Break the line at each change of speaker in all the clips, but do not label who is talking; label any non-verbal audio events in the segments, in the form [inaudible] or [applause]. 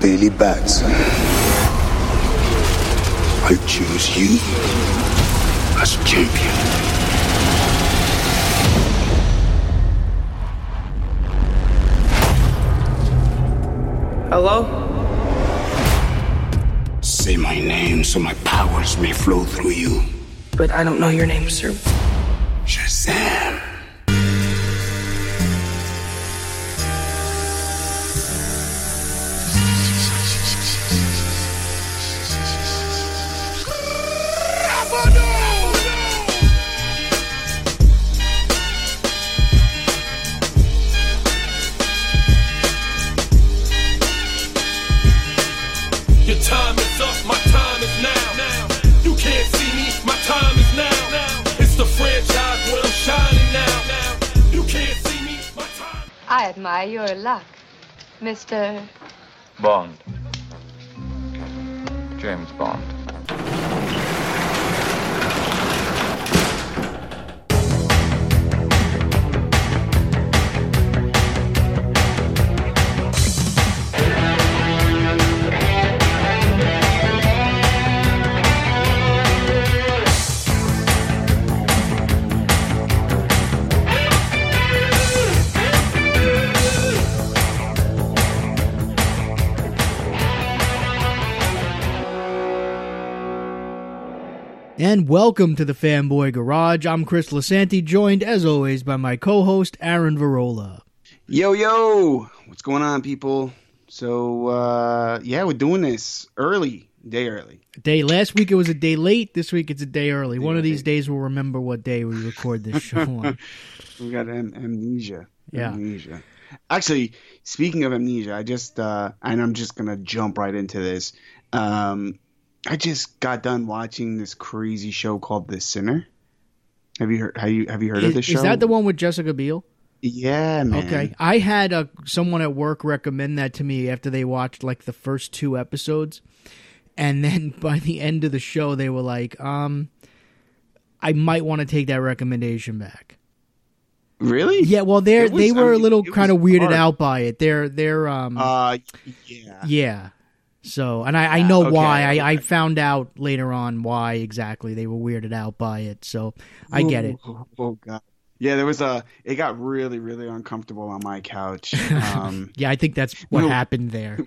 Billy Batson. I choose you as champion.
Hello?
Say my name so my powers may flow through you.
But I don't know your name, sir.
Shazam.
Luck, Mr.
Bond. James Bond.
And welcome to the Fanboy Garage. I'm Chris Lasanti, joined as always by my co-host Aaron Varola.
Yo, yo, what's going on, people? So, uh, yeah, we're doing this early, day early.
Day last week it was a day late. This week it's a day early. One of these days we'll remember what day we record this show [laughs] on.
We got am- amnesia.
Yeah.
Amnesia. Actually, speaking of amnesia, I just, uh, and I'm just going to jump right into this. Um, I just got done watching this crazy show called The Sinner. Have you heard? Have you have you heard
Is,
of this show?
is that the one with Jessica Biel?
Yeah, man.
Okay, I had a someone at work recommend that to me after they watched like the first two episodes, and [laughs] then by the end of the show they were like, um, I might want to take that recommendation back.
Really?
Yeah, well, they're they were
I
a
mean,
little kind of weirded
hard.
out by it. They're they're um
Uh, yeah.
yeah. So, and I, I know
okay,
why. I, I found out later on why exactly they were weirded out by it. So I get it.
Oh, oh, god. Yeah, there was a. It got really, really uncomfortable on my couch. Um, [laughs]
Yeah, I think that's what
No.
happened there.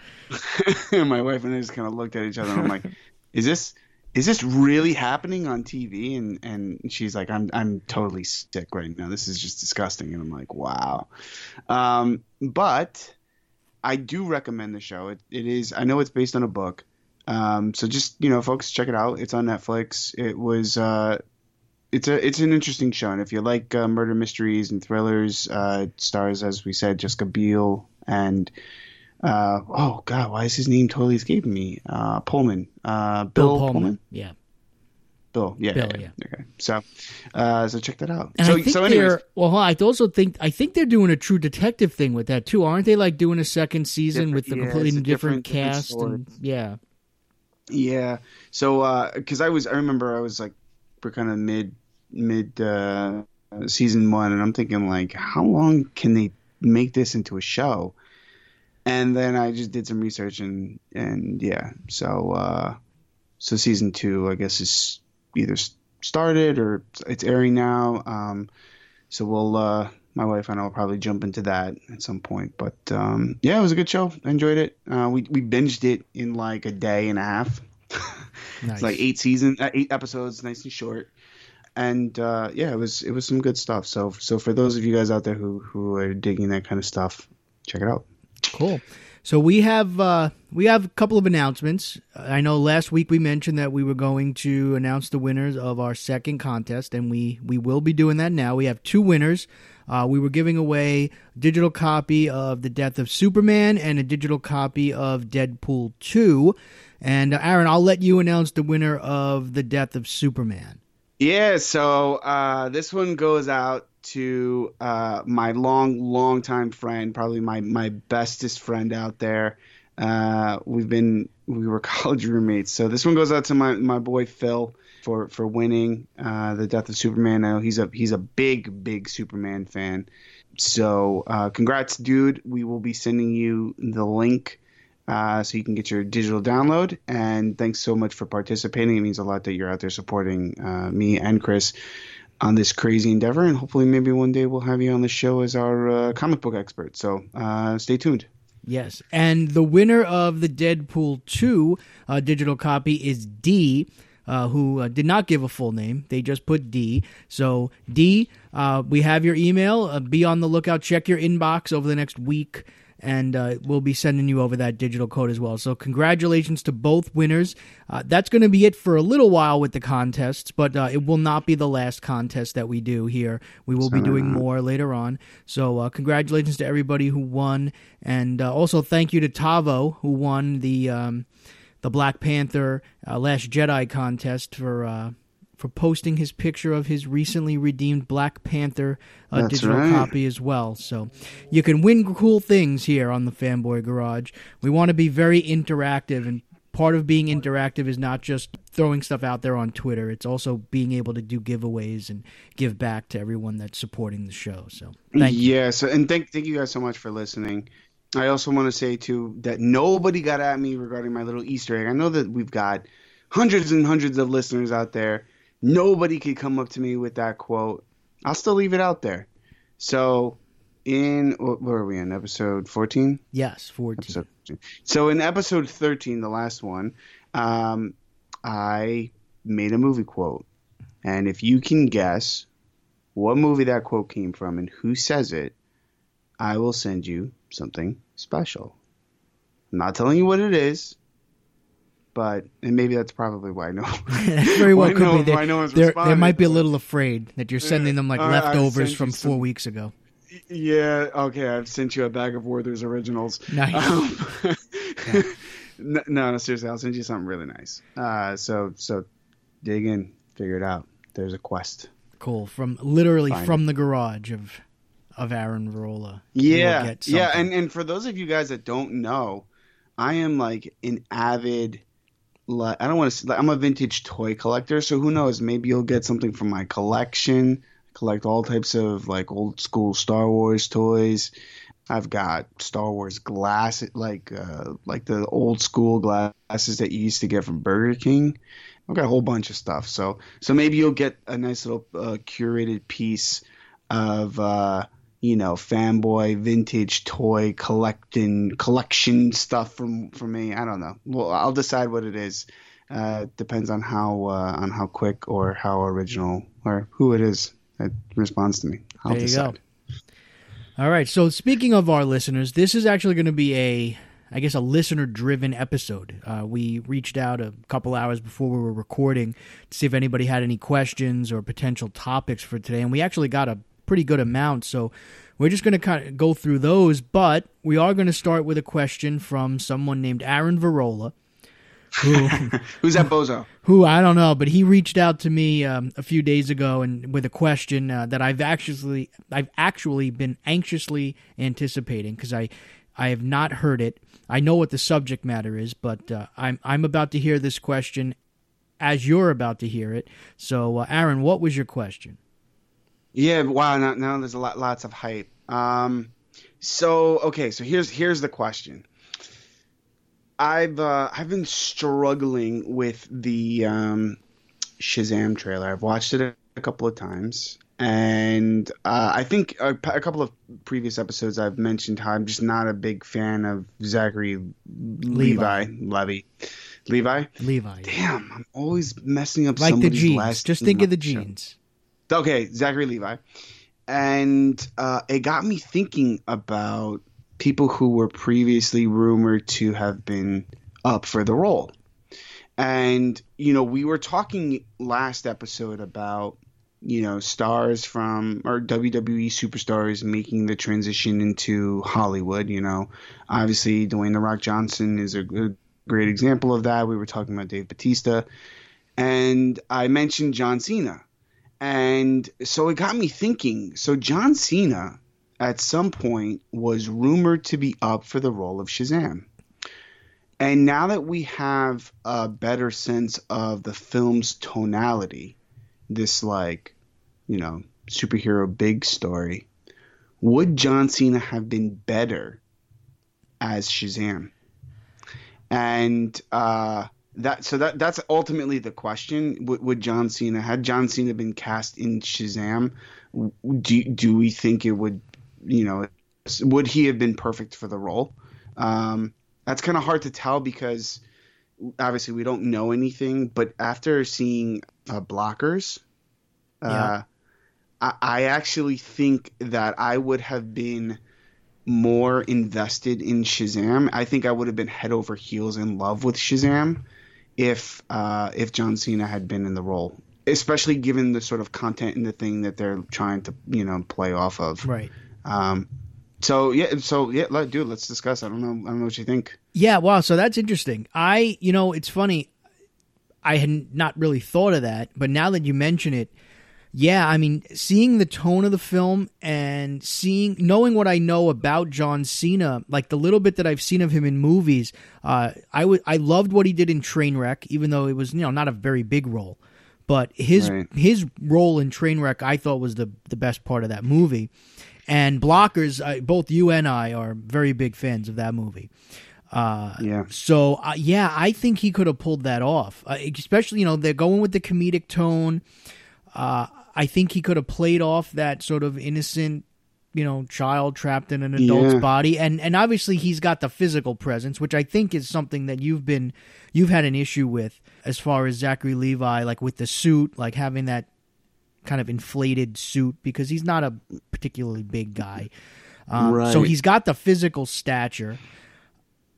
[laughs]
my wife and I just kind of looked at each other, and I'm like, "Is this is this really happening on TV?" And and she's like, "I'm I'm totally sick right now. This is just disgusting." And I'm like, "Wow." Um, but I do recommend the show. It it is. I know it's based on a book. Um, so just you know, folks, check it out. It's on Netflix. It was. Uh, it's a it's an interesting show, and if you like uh, murder mysteries and thrillers, uh, it stars as we said Jessica Biel and uh, oh god, why is his name totally escaping me? Uh, Pullman, uh, Bill, Pullman?
Yeah.
Bill, yeah,
Bill,
yeah, Okay, so uh, so check that out.
And
so
I think
so anyways,
well. I also think I think they're doing a True Detective thing with that too, aren't they? Like doing a second season
Different-
with the
yeah,
completely different,
different- different
cast
story.
and yeah,
Yeah. So, because I was, I remember I was like, we're kind of mid, mid uh, season one, and I'm thinking like, how long can they make this into a show? And then I just did some research, and and yeah, so uh, so season two, I guess, is either started or it's airing now. Um, so we'll, uh, my wife and I will probably jump into that at some point. But um, yeah, it was a good show. I enjoyed it. Uh, we we binged it in like a day and a half.
nice. [laughs]
It's like eight season, uh, eight episodes, nice and short. And uh, yeah, it was it was some good stuff. So so for those of you guys out there who who are digging that kind of stuff, check it out.
Cool. So we have uh, we have a couple of announcements. I know last week we mentioned that we were going to announce the winners of our second contest, and we we will be doing that now. We have two winners. Uh, we were giving away a digital copy of The Death of Superman and a digital copy of Deadpool Two. And uh, Aaron, I'll let you announce the winner of The Death of Superman.
Yeah, so uh, this one goes out to uh, my long, long time friend, probably my my bestest friend out there. Uh, we've been we were [laughs] college roommates, so this one goes out to my, my boy Phil for for winning uh, the Death of Superman. I know he's a he's a big big Superman fan. So uh, congrats, dude. We will be sending you the link uh, so you can get your digital download. And thanks so much for participating. It means a lot that you're out there supporting uh, me and Chris on this crazy endeavor. And hopefully, maybe one day we'll have you on the show as our uh, comic book expert. So uh, stay tuned.
Yes. And the winner of the Deadpool 2 uh, digital copy is D. Uh, who uh, did not give a full name. They just put D. So, D, uh, we have your email. Be on the lookout. Check your inbox over the next week, and uh, we'll be sending you over that digital code as well. So, congratulations to both winners. Uh, that's going to be it for a little while with the contests, but it will not be the last contest that we do here. We will be doing more later on. So, congratulations to everybody who won, and also thank you to Tavo who won the. Um, the Black Panther uh, Last Jedi contest for uh, for posting his picture of his recently redeemed Black Panther uh, digital
right.
copy as well. So you can win cool things here on the Fanboy Garage. We want to be very interactive, and part of being interactive is not just throwing stuff out there on Twitter. It's also being able to do giveaways and give back to everyone that's supporting the show. So thank you.
yeah, so and thank thank you guys so much for listening. I also want to say too that nobody got at me regarding my little Easter egg. I know that we've got hundreds and hundreds of listeners out there. Nobody could come up to me with that quote. I'll still leave it out there. So, in what where are we in episode fourteen?
Yes, fourteen.
Episode 14. So in episode thirteen, the last one, um, I made a movie quote, and if you can guess what movie that quote came from and who says it, I will send you something special. I'm not telling you what it is, but and maybe that's probably why no. [laughs]
Very well could
no,
be.
Why no
they're- they might be a little afraid that you're sending them like
I
leftovers from
you
four weeks ago.
Yeah, okay, I've sent you a bag of Werther's originals.
Nice.
Um, [laughs] no, no, seriously, I'll send you something really nice. Uh, so, so dig in, figure it out. There's a quest.
Cool. From literally
Fine.
from the garage of of Aaron Varola.
Yeah, yeah, and and for those of you guys that don't know, I am like an avid. Like, I don't want to. Like, I'm a vintage toy collector, so who knows? Maybe you'll get something from my collection. Collect all types of like old school Star Wars toys. I've got Star Wars glass, like uh, like the old school glasses that you used to get from Burger King. I've got a whole bunch of stuff. So so maybe you'll get a nice little uh, curated piece of uh, you know fanboy vintage toy collecting collection stuff from from me. I don't know. Well, I'll decide what it is. Uh, depends on how uh, on how quick or how original or who it is that responds to me. I'll
There you
decide.
go. All right. So speaking of our listeners, this is actually going to be a, I guess, a listener-driven episode. Uh, we reached out a couple hours before we were recording to see if anybody had any questions or potential topics for today, and we actually got a pretty good amount. So we're just going to kind of go through those, but we are going to start with a question from someone named Aaron Varola. Who, [laughs]
Who's that bozo?
who I don't know, but he reached out to me um, a few days ago and with a question uh, that I've actually I've actually been anxiously anticipating because I I have not heard it. I know what the subject matter is, but uh, I'm I'm about to hear this question as you're about to hear it. So, uh, Aaron, what was your question?
Yeah, wow. Now, now there's a lot, lots of hype. Um, so okay, so here's here's the question. I've uh, I've been struggling with the um, Shazam trailer. I've watched it a, couple of times, and uh, I think a, a couple of previous episodes I've mentioned how I'm just not a big fan of Zachary Levi, Levy, Levi.
Levi,
Damn, I'm always messing up
like the jeans.
last
Just think of the
show. Okay, Zachary Levi. And uh, it got me thinking about people who were previously rumored to have been up for the role. And, you know, we were talking last episode about, you know, stars from, or WWE superstars making the transition into Hollywood. You know, obviously, Dwayne The Rock Johnson is a, a great example of that. We were talking about Dave Batista. And I mentioned John Cena. And so it got me thinking. So John Cena at some point was rumored to be up for the role of Shazam. And now that we have a better sense of the film's tonality, this like, you know, superhero big story, would John Cena have been better as Shazam? and uh, that so that that's ultimately the question. Would, would John Cena had John Cena been cast in Shazam? Do do we think it would, you know, would he have been perfect for the role? Um, that's kind of hard to tell because obviously we don't know anything. But after seeing uh, Blockers, uh,
Yeah.
I, I actually think that I would have been more invested in Shazam. I think I would have been head over heels in love with Shazam if uh, if John Cena had been in the role, especially given the sort of content and the thing that they're trying to you know play off of.
Right.
Um, so yeah, so yeah, let, dude, let's discuss. I don't know, I don't know what you think.
Yeah, wow. So that's interesting. I, you know, it's funny. I had not really thought of that, but now that you mention it, yeah, I mean, seeing the tone of the film and seeing, knowing what I know about John Cena, like the little bit that I've seen of him in movies, uh, I would, I loved what he did in Trainwreck, even though it was, you know, not a very big role. But his
Right.
his role in Trainwreck, I thought was the the best part of that movie. And Blockers, I, both you and I are very big fans of that movie. Uh,
Yeah.
so uh, yeah, I think he could have pulled that off. Uh, especially, you know, they're going with the comedic tone. I think he could have played off that sort of innocent, you know, child trapped in an adult's
Yeah.
body, and and obviously he's got the physical presence, which I think is something that you've been you've had an issue with as far as Zachary Levi, like with the suit, like having that kind of inflated suit because he's not a particularly big guy. Um, So he's got the physical stature.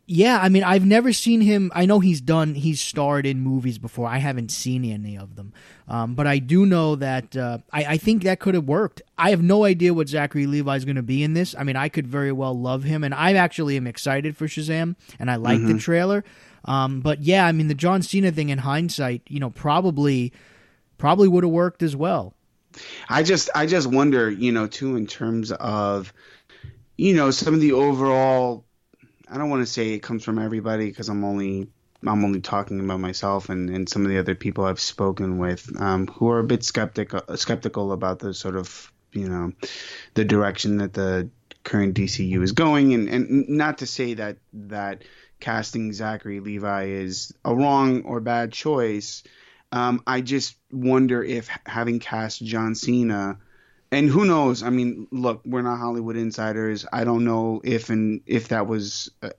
Yeah, I mean, I've never seen him. I know he's done, he's starred in movies before. I haven't seen any of them, um, but I do know that uh, I, I think that could have worked. I have no idea what Zachary Levi is going to be in this. I mean, I could very well love him, and I actually am excited for Shazam, and I like the trailer. Um, but yeah, I mean, the John Cena thing in hindsight, you know, probably probably would have worked as well.
I just I just wonder, you know, too, in terms of, you know, some of the overall. I don't want to say it comes from everybody because I'm only I'm only talking about myself and, and some of the other people I've spoken with um, who are a bit skeptical skeptical about the sort of you know the direction that the current DCU is going and, and not to say that that casting Zachary Levi is a wrong or bad choice. Um, I just wonder if having cast John Cena, and who knows? I mean, look, we're not Hollywood insiders. I don't know if and if that was uh,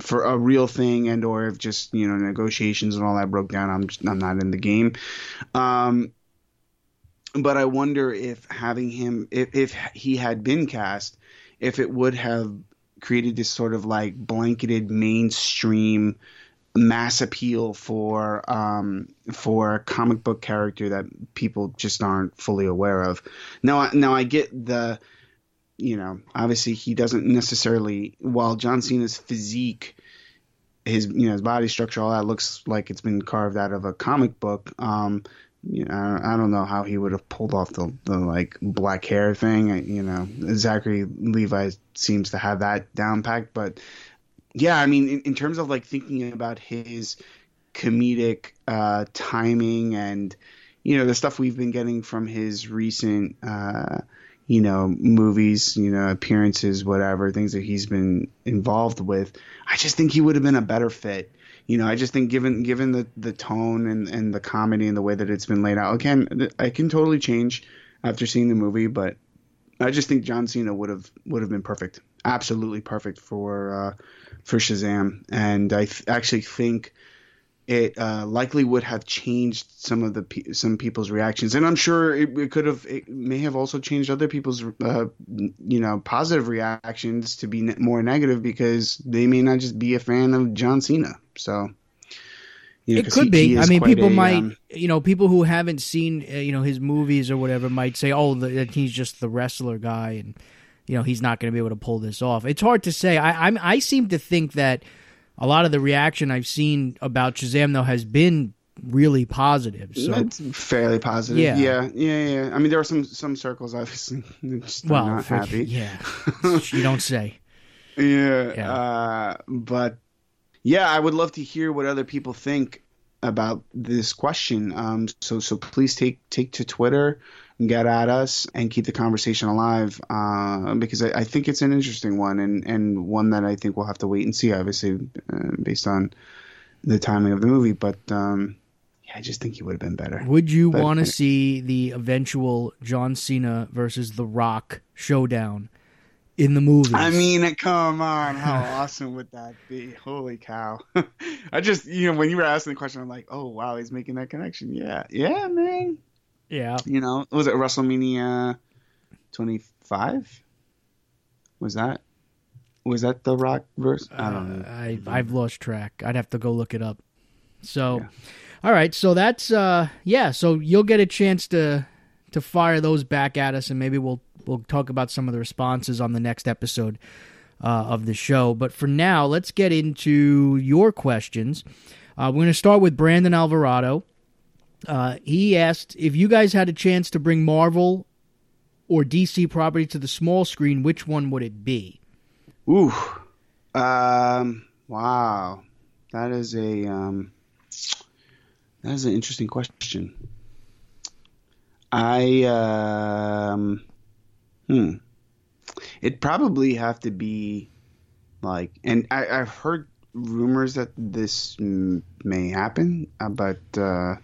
for a real thing, and or if just you know negotiations and all that broke down. I'm just, I'm not in the game. Um, but I wonder if having him, if if he had been cast, if it would have created this sort of like blanketed mainstream mass appeal for um, for a comic book character that people just aren't fully aware of. Now, now I get the, you know, obviously he doesn't necessarily. While John Cena's physique, his you know his body structure, all that looks like it's been carved out of a comic book. Um, you know, I I don't know how he would have pulled off the, the like black hair thing. You know, Zachary Levi seems to have that down packed, but yeah, I mean, in, in terms of like thinking about his comedic uh, timing and you know the stuff we've been getting from his recent uh, you know movies, you know appearances, whatever things that he's been involved with, I just think he would have been a better fit. You know, I just think given given the the tone and and the comedy and the way that it's been laid out, again, I can totally change after seeing the movie, but I just think John Cena would have would have been perfect, absolutely perfect for uh, for Shazam, and I th- actually think it uh, likely would have changed some of the pe- some people's reactions, and I'm sure it, it could have it may have also changed other people's uh, you know positive reactions to be ne- more negative because they may not just be a fan of John Cena. So you know,
it could
he- he
be. I mean, people
a,
might,
um,
you know, people who haven't seen, uh, you know, his movies or whatever might say, "Oh, the, that he's just the wrestler guy," and you know, he's not going to be able to pull this off. It's hard to say. I, I'm, I seem to think that a lot of the reaction I've seen about Shazam though has been really positive. So,
That's fairly positive.
Yeah.
Yeah. yeah, yeah, I mean, there are some some circles obviously [laughs]
well,
not
for-
happy.
yeah, [laughs] you don't say.
Yeah.
Yeah.
Uh, but yeah, I would love to hear what other people think about this question. Um, so so please take take to Twitter get at us and keep the conversation alive uh, because I, I, think it's an interesting one and, and one that I think we'll have to wait and see, obviously, uh, based on the timing of the movie. But um, yeah, I just think he would have been better.
Would you want to see the eventual John Cena versus The Rock showdown in the movie?
I mean, come on, how [laughs] awesome would that be? Holy cow! [laughs] I just, you know, when you were asking the question, I'm like, oh wow, he's making that connection. Yeah, yeah, man.
Yeah.
You know, was it WrestleMania 25? Was that? Was that the Rock verse? I don't know. Uh,
I I've lost track. I'd have to go look it up. So, yeah. all right. So that's uh yeah. So you'll get a chance to to fire those back at us, and maybe we'll we'll talk about some of the responses on the next episode uh, of the show. But for now, let's get into your questions. Uh, we're going to start with Brandon Alvarado. Uh, he asked if you guys had a chance to bring Marvel or DC property to the small screen, which one would it be?
Ooh, um, wow, that is a um, that is an interesting question. I um, hmm, it'd probably have to be like, and I, I've heard rumors that this may happen, uh, but uh,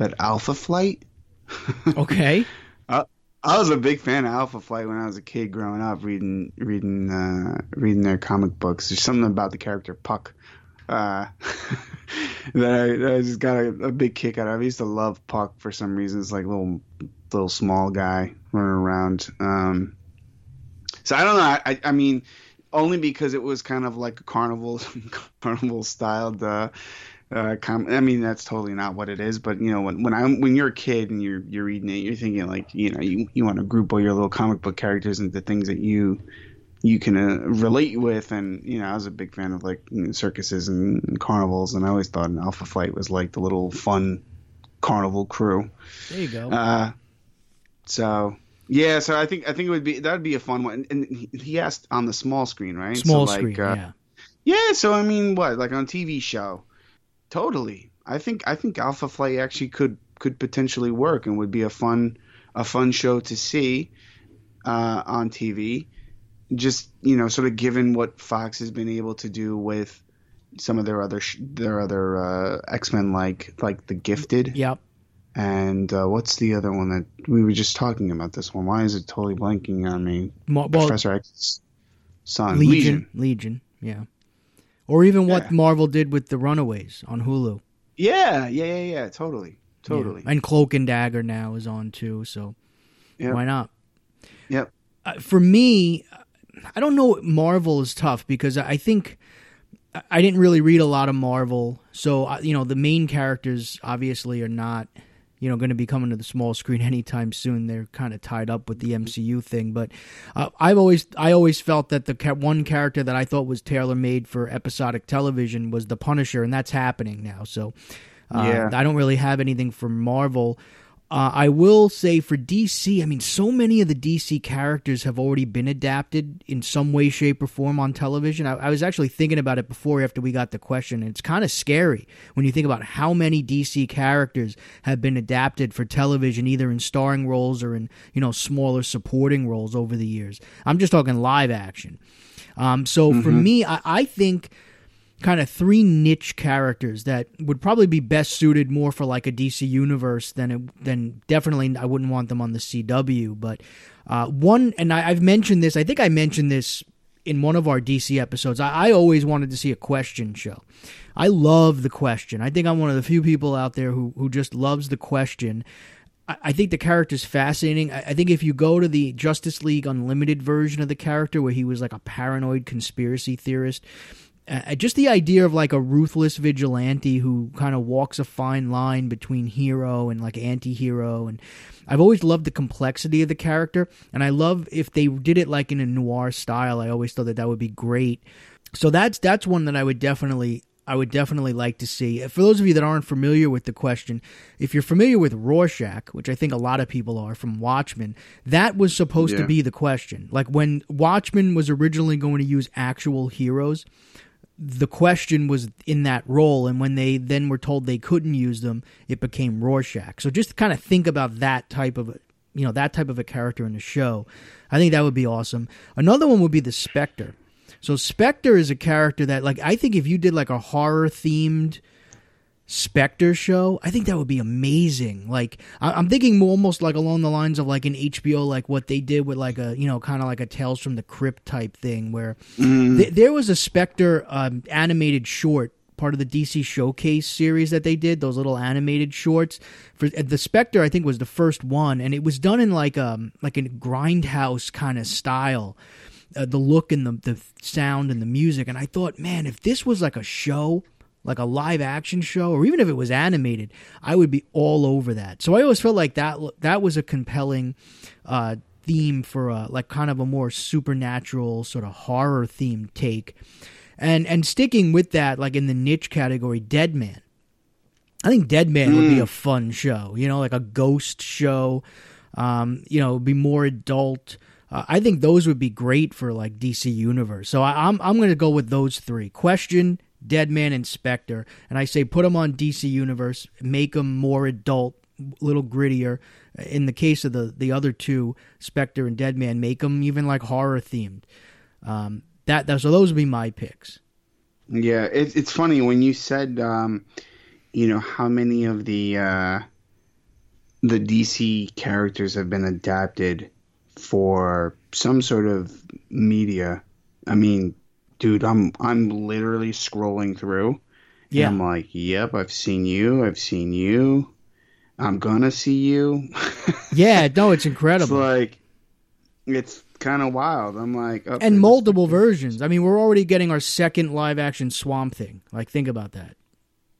but Alpha Flight. [laughs]
okay.
I, I was a big fan of Alpha Flight when I was a kid growing up, reading reading uh, reading their comic books. There's something about the character Puck uh, [laughs] that, I, that, I, just got a, a, big kick out of. I used to love Puck for some reason. It's like little little small guy running around. Um, so I don't know. I, I mean, only because it was kind of like a carnival [laughs] carnival styled uh, uh, com- I mean, that's totally not what it is. But you know, when when I when you're a kid and you're you're reading it, you're thinking like, you know, you you want to group all your little comic book characters into things that you you can uh, relate with. And you know, I was a big fan of like you know, circuses and, and, carnivals, and I always thought an Alpha Flight was like the little fun carnival crew.
There you go.
Uh, so yeah, so I think I think it would be that would be a fun one. And he asked on the small screen, right?
Small
so,
like, screen, uh, yeah.
Yeah, so I mean, what like on TV show? Totally. I think I think Alpha Flight actually could could potentially work and would be a fun a fun show to see uh, on TV. Just you know, sort of given what Fox has been able to do with some of their other sh- their other uh, X Men like like the Gifted.
Yep.
And uh, what's the other one that we were just talking about? This one. Why is it totally blanking on me?
well,
Professor X's son.
Legion. Legion. Legion. Yeah or even what yeah. Marvel did with the Runaways on Hulu.
Yeah, yeah, yeah, yeah, totally, totally.
Yeah. And Cloak and Dagger now is on too, so yep. why not?
Yep.
Uh, for me, I don't know. Marvel is tough because I think I didn't really read a lot of Marvel, so uh, you know the main characters obviously are not you know going to be coming to the small screen [laughs] anytime soon. They're kind of tied up with the MCU thing, but uh, I've always I always felt that the ca- one character that I thought was tailor made for episodic television was the Punisher, and that's happening now. So uh, yeah. I don't really have anything for Marvel. Uh, I will say for DC, I mean, so many of the DC characters have already been adapted in some way, shape, or form on television. I, I was actually thinking about it before after we got the question. And it's kind of scary when you think about how many DC characters have been adapted for television, either in starring roles or in you know smaller supporting roles over the years. I'm just talking live action. Um, so mm-hmm. for me, I, I think kind of three niche characters that would probably be best suited more for like a DC universe than it, than definitely I wouldn't want them on the CW. But uh, one, and I, have mentioned this. I think I mentioned this in one of our DC episodes. I, I, always wanted to see a question show. I love the question. I think I'm one of the few people out there who who just loves the question. I, think the character's fascinating. I think if you go to the Justice League Unlimited version of the character, where he was like a paranoid conspiracy theorist, uh, just the idea of like a ruthless vigilante who kind of walks a fine line between hero and like anti-hero and I've always loved the complexity of the character and I love if they did it like in a noir style I always thought that that would be great so that's that's one that I would definitely I would definitely like to see. For those of you that aren't familiar with the question, if you're familiar with Rorschach, which I think a lot of people are from Watchmen, that was supposed yeah. to be the question. Like when Watchmen was originally going to use actual heroes, the question was in that role, and when they then were told they couldn't use them, it became Rorschach. So just kind of think about that type of you know that type of a character in the show. I think that would be awesome. Another one would be the Spectre. So Spectre is a character that like I think if you did like a horror themed Spectre show, I think that would be amazing. Like I- I'm thinking more almost like along the lines of like an HBO, like what they did with like a you know kind of like a Tales from the Crypt type thing, where th- there was a Spectre um, animated short part of the DC Showcase series that they did. Those little animated shorts for the Spectre, I think was the first one, and it was done in like um like a grindhouse kind of style uh, the look and the the sound and the music. And I thought, man, if this was like a show, like a live action show, or even if it was animated, I would be all over that. So I always felt like that that was a compelling uh, theme for a, like kind of a more supernatural sort of horror themed take. And and sticking with that, like in the niche category, Dead Man. I think Dead Man would be a fun show. You know, like a ghost show. Um, you know, be more adult. Uh, I think those would be great for like DC Universe. So I, I'm I'm going to go with those three: Question, Dead Man, and Spectre. And I say put them on DC Universe, make them more adult, little grittier. In the case of the the other two, Spectre and Dead Man, make them even like horror themed. Um, that, that so those would be my picks.
Yeah, it's it's funny when you said, um, you know, how many of the uh, the DC characters have been adapted for some sort of media. I mean, dude, I'm I'm literally scrolling through.
Yeah.
And I'm like, yep, I've seen you. I've seen you. I'm gonna see you. [laughs]
Yeah, no, it's
it's
incredible.
like, it's kind of wild. I'm like, oh,
and multiple versions. I mean, we're already getting our second live action Swamp Thing. Like, think about that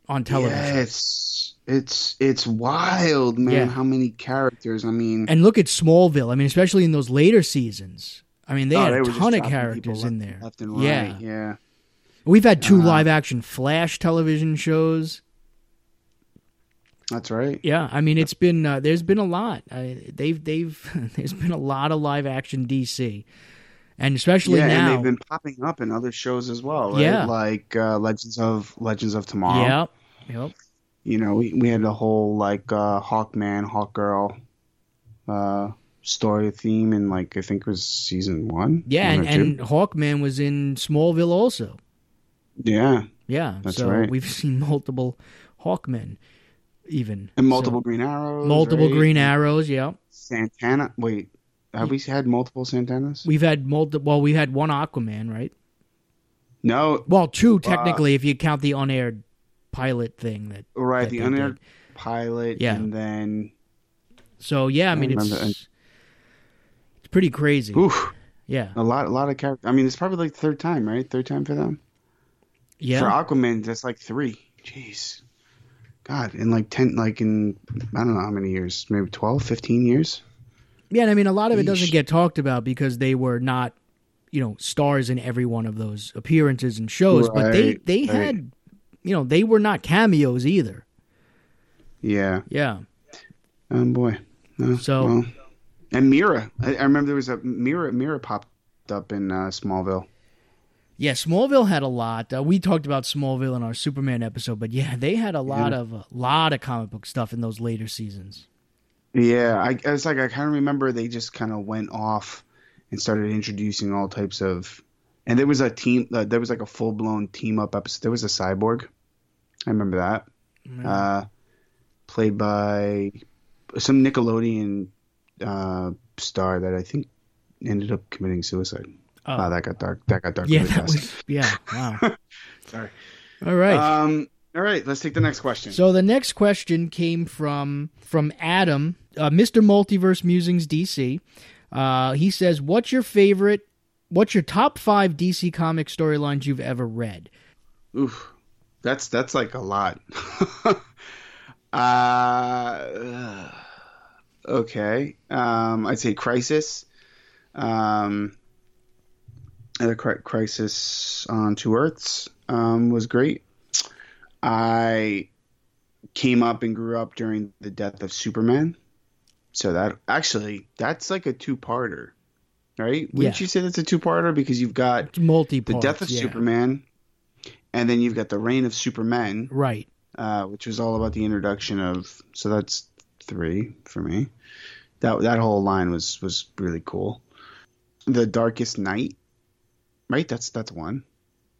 on television.
Yeah, it's it's it's wild, man.
Yeah.
How many characters? I mean,
And look at Smallville. I mean, especially in those later seasons. I mean, they
oh,
had a ton of characters in there.
left and right.
Yeah,
yeah.
we've had two
Uh,
live action Flash television shows.
That's right.
Yeah, I mean, it's been uh, there's been a lot. Uh, they've they've [laughs] there's been a lot of live action DC, and especially
yeah,
now.
and they've been popping up in other shows as well. Right?
Yeah.
like uh, Legends of Legends of Tomorrow.
Yep. Yep.
You know, we we had the whole like uh, Hawkman, Hawkgirl, uh, story theme in like I think it was season one.
Yeah, and, and Hawkman was in Smallville also.
yeah,
Yeah,
That's
so
right.
we've [laughs] seen multiple Hawkmen, even
and
So-
multiple Green Arrows.
multiple
right?
Green Arrows. Yeah,
Zatanna. Wait, have we had multiple Zatannas?
we've had multiple. Well, we had one Aquaman, right?
no,
Well, two uh, technically, if you count the unaired pilot thing. That
right.
that
The unaired
did.
pilot.
Yeah.
and then
So yeah, I mean
remember-
it's pretty crazy.
oof,
Yeah,
a lot, a lot of characters. I mean, it's probably like third time, right? Third time for them.
yeah.
For Aquaman, that's like three. Jeez. God, in like 10, like in, I don't know how many years, maybe 12, 15 years?
Yeah, and I mean, a lot of it doesn't get talked about because they were not, you know, stars in every one of those appearances and shows. but they they
right.
had, you know, they were not cameos either.
Yeah.
Yeah.
Oh, boy. No,
So-
well. And Mera. I, I remember there was a Mera, Mera popped up in uh, Smallville.
Yeah, Smallville had a lot. Uh, we talked about Smallville in our Superman episode, but yeah, they had a lot of a lot of comic book stuff in those later seasons.
Yeah, I, I was like, I kind of remember they just kind of went off and started introducing all types of, and there was a team, uh, there was like a full blown team up episode. There was a cyborg. I remember that. Uh, played by some Nickelodeon uh, star that I think ended up committing suicide.
Oh.
Wow, that got dark. That got dark.
Yeah,
really
that
fast.
was yeah. Wow. [laughs]
Sorry.
All right.
Um. All right. Let's take the next question.
So the next question came from from Adam, uh, Mr. Multiverse Musings DC. Uh, he says, "What's your favorite? What's your top five DC comic storylines you've ever read?"
Oof, that's that's like a lot. [laughs] uh, okay. Um, I'd say Crisis. Um, uh, Crisis on Two Earths um, was great. I came up and grew up during the death of Superman, so that actually that's like a two-parter, right? Wouldn't
Yeah.
you say that's a two-parter because you've got
multi
the death of Superman, and then you've got the reign of Superman,
Right.
uh, which was all about the introduction of. So that's three for me. that that whole line was was really cool. The Darkest Night, right? That's that's one.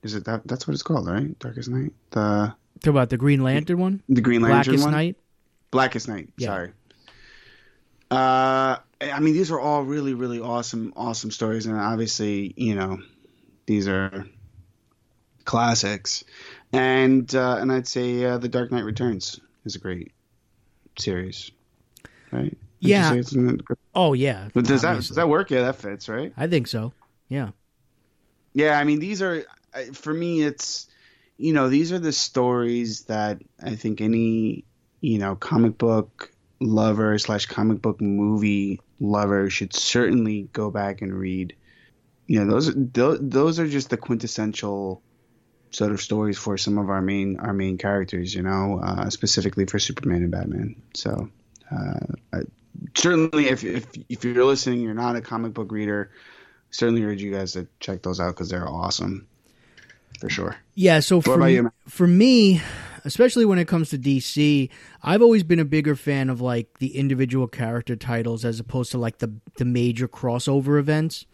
Is it that? That's what it's called, right? Darkest Night. The
Talk about the Green Lantern one,
the Green Lantern
Blackest
one.
Night.
Blackest Night.
Yeah.
Sorry. Uh, I mean, these are all really, really awesome, awesome stories, and obviously, you know, these are classics. And uh, and I'd say uh, the Dark Knight Returns is a great series, right?
Yeah. Oh yeah,
But does that does that work? Yeah, that fits, right?
I think so. Yeah.
Yeah, I mean, these are for me. It's you know these are the stories that I think any you know comic book lover slash comic book movie lover should certainly go back and read. You know, those those, those are just the quintessential sort of stories for some of our main our main characters. You know, uh, specifically for Superman and Batman. So. Uh, I, certainly, if, if if you're listening, you're not a comic book reader, certainly urge you guys to check those out because they're awesome, for sure.
Yeah, so for
about
me,
you,
for me, especially when it comes to DC, I've always been a bigger fan of like the individual character titles as opposed to like the the major crossover events.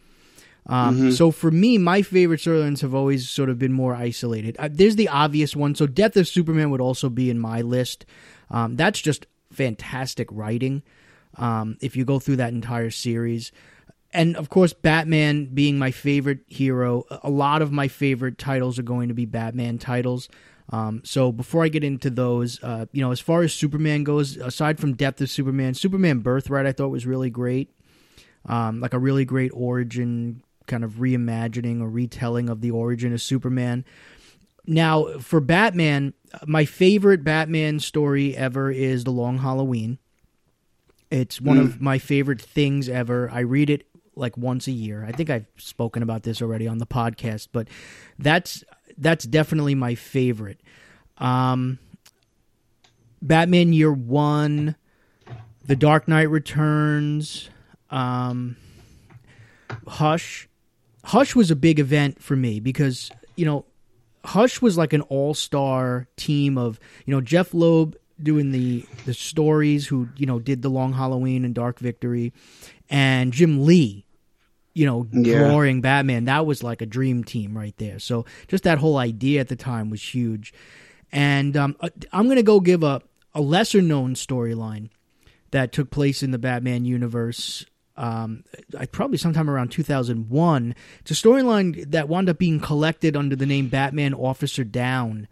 Um,
Mm-hmm.
So for me, my favorite storylines have always sort of been more isolated. Uh, there's the obvious one. So Death of Superman would also be in my list. Um, that's just fantastic writing. Um, if you go through that entire series, and of course, Batman being my favorite hero, a lot of my favorite titles are going to be Batman titles. Um, so before I get into those, uh, you know, as far as Superman goes, aside from Death of Superman, Superman Birthright I thought was really great, um, like a really great origin kind of reimagining or retelling of the origin of Superman. Now, for Batman, my favorite Batman story ever is The Long Halloween. It's one of my favorite things ever. I read it like once a year. I think I've spoken about this already on the podcast, but that's that's definitely my favorite. Um, Batman Year One, The Dark Knight Returns, um, Hush. Hush was a big event for me because you know Hush was like an all-star team of you know Jeph Loeb doing the the stories who you know did the Long Halloween and Dark Victory, and Jim Lee, you know
Yeah.
drawing Batman. That was like a dream team right there. So just that whole idea at the time was huge. And um, uh, I'm gonna go give a a lesser known storyline that took place in the Batman universe. Um, I probably sometime around 2001. It's a storyline that wound up being collected under the name Batman Officer Down.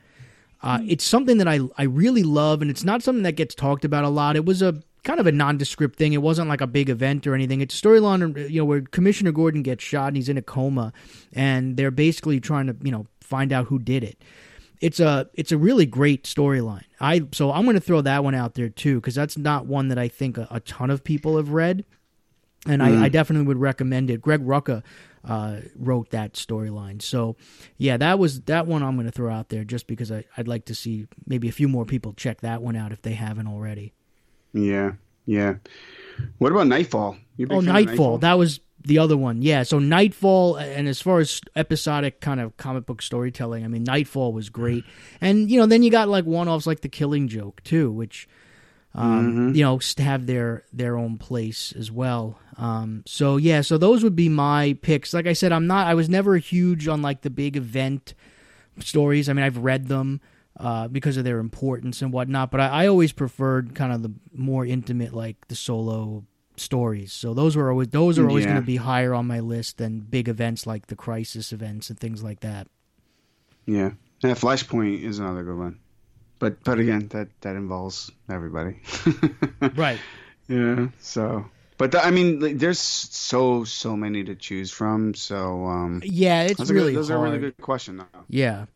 Uh, it's something that I I really love, and it's not something that gets talked about a lot. It was a kind of a nondescript thing. It wasn't like a big event or anything. It's a storyline, you know, where Commissioner Gordon gets shot and he's in a coma, and they're basically trying to you know find out who did it. It's a it's a really great storyline. I so I'm going to throw that one out there too because that's not one that I think a, a ton of people have read, and I, I definitely would recommend it. Greg Rucka uh, wrote that storyline, so yeah, that was that one I'm going to throw out there just because I, I'd like to see maybe a few more people check that one out if they haven't already.
Yeah, yeah. What about Nightfall? You a big
Oh,
of
Nightfall. That was the other one. Yeah. So Nightfall, and as far as episodic kind of comic book storytelling, I mean, Nightfall was great. And you know, then you got like one-offs like The Killing Joke too, which um, you know have their their own place as well. Um, so yeah, so those would be my picks. Like I said, I'm not. I was never huge on like the big event stories. I mean, I've read them uh, because of their importance and whatnot, but I, I always preferred kind of the more intimate, like the solo stories. So those were always those are always
Yeah.
going to be higher on my list than big events like the Crisis events and things like that.
Yeah, yeah. Flashpoint is another good one, but but again, that that involves everybody. [laughs]
Right.
Yeah. So, but the, I mean, like, there's so so many to choose from. So, um,
Yeah, it's really
good, those
hard.
are a really good question. Though.
Yeah.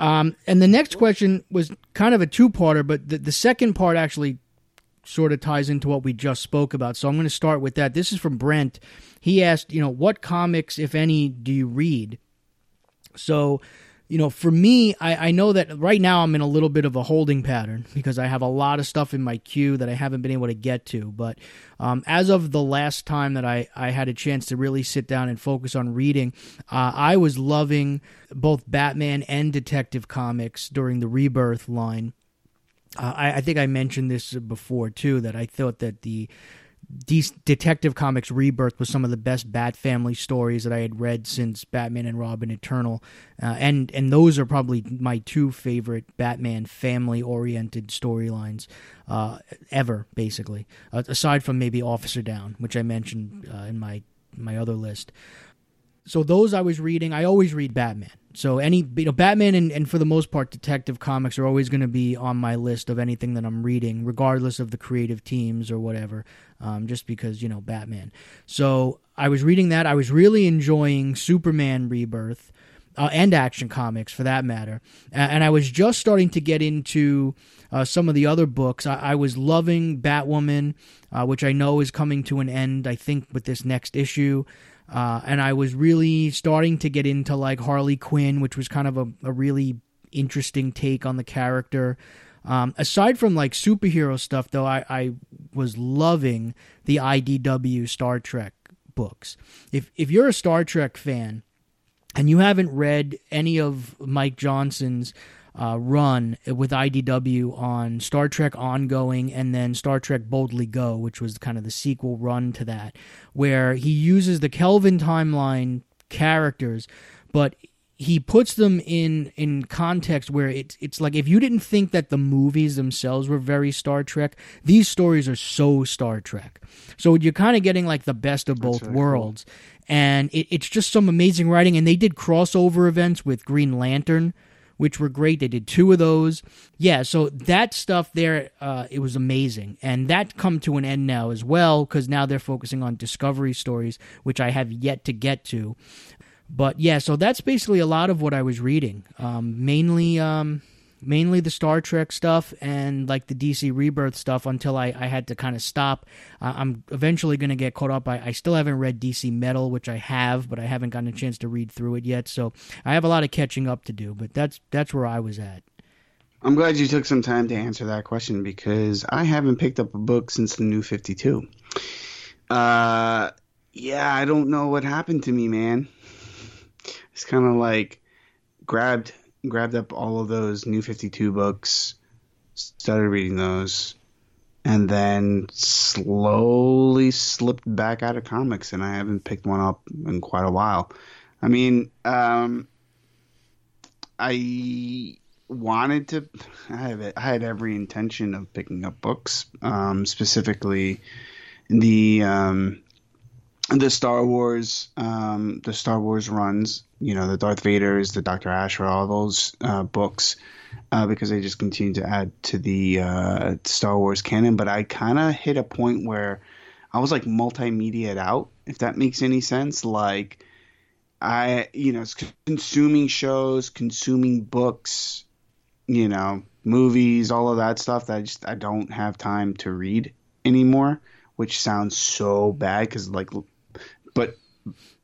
Um, and the next question was kind of a two-parter, but the, the second part actually sort of ties into what we just spoke about. So I'm going to start with that. This is from Brent. He asked, you know, what comics, if any, do you read? So, you know, for me, I, I know that right now I'm in a little bit of a holding pattern because I have a lot of stuff in my queue that I haven't been able to get to. But um, as of the last time that I, I had a chance to really sit down and focus on reading, uh, I was loving both Batman and Detective Comics during the Rebirth line. Uh, I, I think I mentioned this before too that I thought that the De- Detective Comics Rebirth was some of the best Bat Family stories that I had read since Batman and Robin Eternal, uh, and and those are probably my two favorite Batman family oriented storylines uh, ever, basically. Uh, aside from maybe Officer Down, which I mentioned uh, in my my other list. So those I was reading. I always read Batman. So any you know Batman and, and for the most part Detective Comics are always going to be on my list of anything that I'm reading, regardless of the creative teams or whatever. Um, just because you know Batman. So I was reading that. I was really enjoying Superman Rebirth. Uh, and action comics for that matter. And I was just starting to get into uh, some of the other books. I, I was loving Batwoman, uh, which I know is coming to an end, I think, with this next issue. Uh, and I was really starting to get into like Harley Quinn, which was kind of a, a really interesting take on the character. Um, aside from like superhero stuff, though, I, I was loving the IDW Star Trek books. If if you're a Star Trek fan and you haven't read any of Mike Johnson's uh, run with IDW on Star Trek Ongoing and then Star Trek Boldly Go, which was kind of the sequel run to that, where he uses the Kelvin timeline characters, but he puts them in in context where it's it's like if you didn't think that the movies themselves were very Star Trek, these stories are so Star Trek. So you're kind of getting like the best of both
really
worlds, and it, it's just some amazing writing. And they did crossover events with Green Lantern, which were great. They did two of those. Yeah, so that stuff there, uh, it was amazing, and that come to an end now as well because now they're focusing on Discovery stories, which I have yet to get to. But yeah, so that's basically a lot of what I was reading. Um, mainly, um, mainly the Star Trek stuff and like the DC Rebirth stuff until I, I had to kind of stop. Uh, I'm eventually going to get caught up. I, I still haven't read DC Metal, which I have, but I haven't gotten a chance to read through it yet. So I have a lot of catching up to do. But that's that's where I was at.
I'm glad you took some time to answer that question because I haven't picked up a book since the New 52. Uh, yeah, I don't know what happened to me, man. It's kind of like grabbed grabbed up all of those New 52 books, started reading those, and then slowly slipped back out of comics, and I haven't picked one up in quite a while. I mean, um, I wanted to. I have. I had every intention of picking up books, um, specifically the um, the Star Wars, um, the Star Wars runs. You know, the Darth Vader's, the Doctor Aphra, all those uh, books, uh, because they just continue to add to the uh, Star Wars canon. But I kind of hit a point where I was like multimedia out, if that makes any sense. Like I, you know, consuming shows, consuming books, you know, movies, all of that stuff. That I just I don't have time to read anymore, which sounds so bad because like, but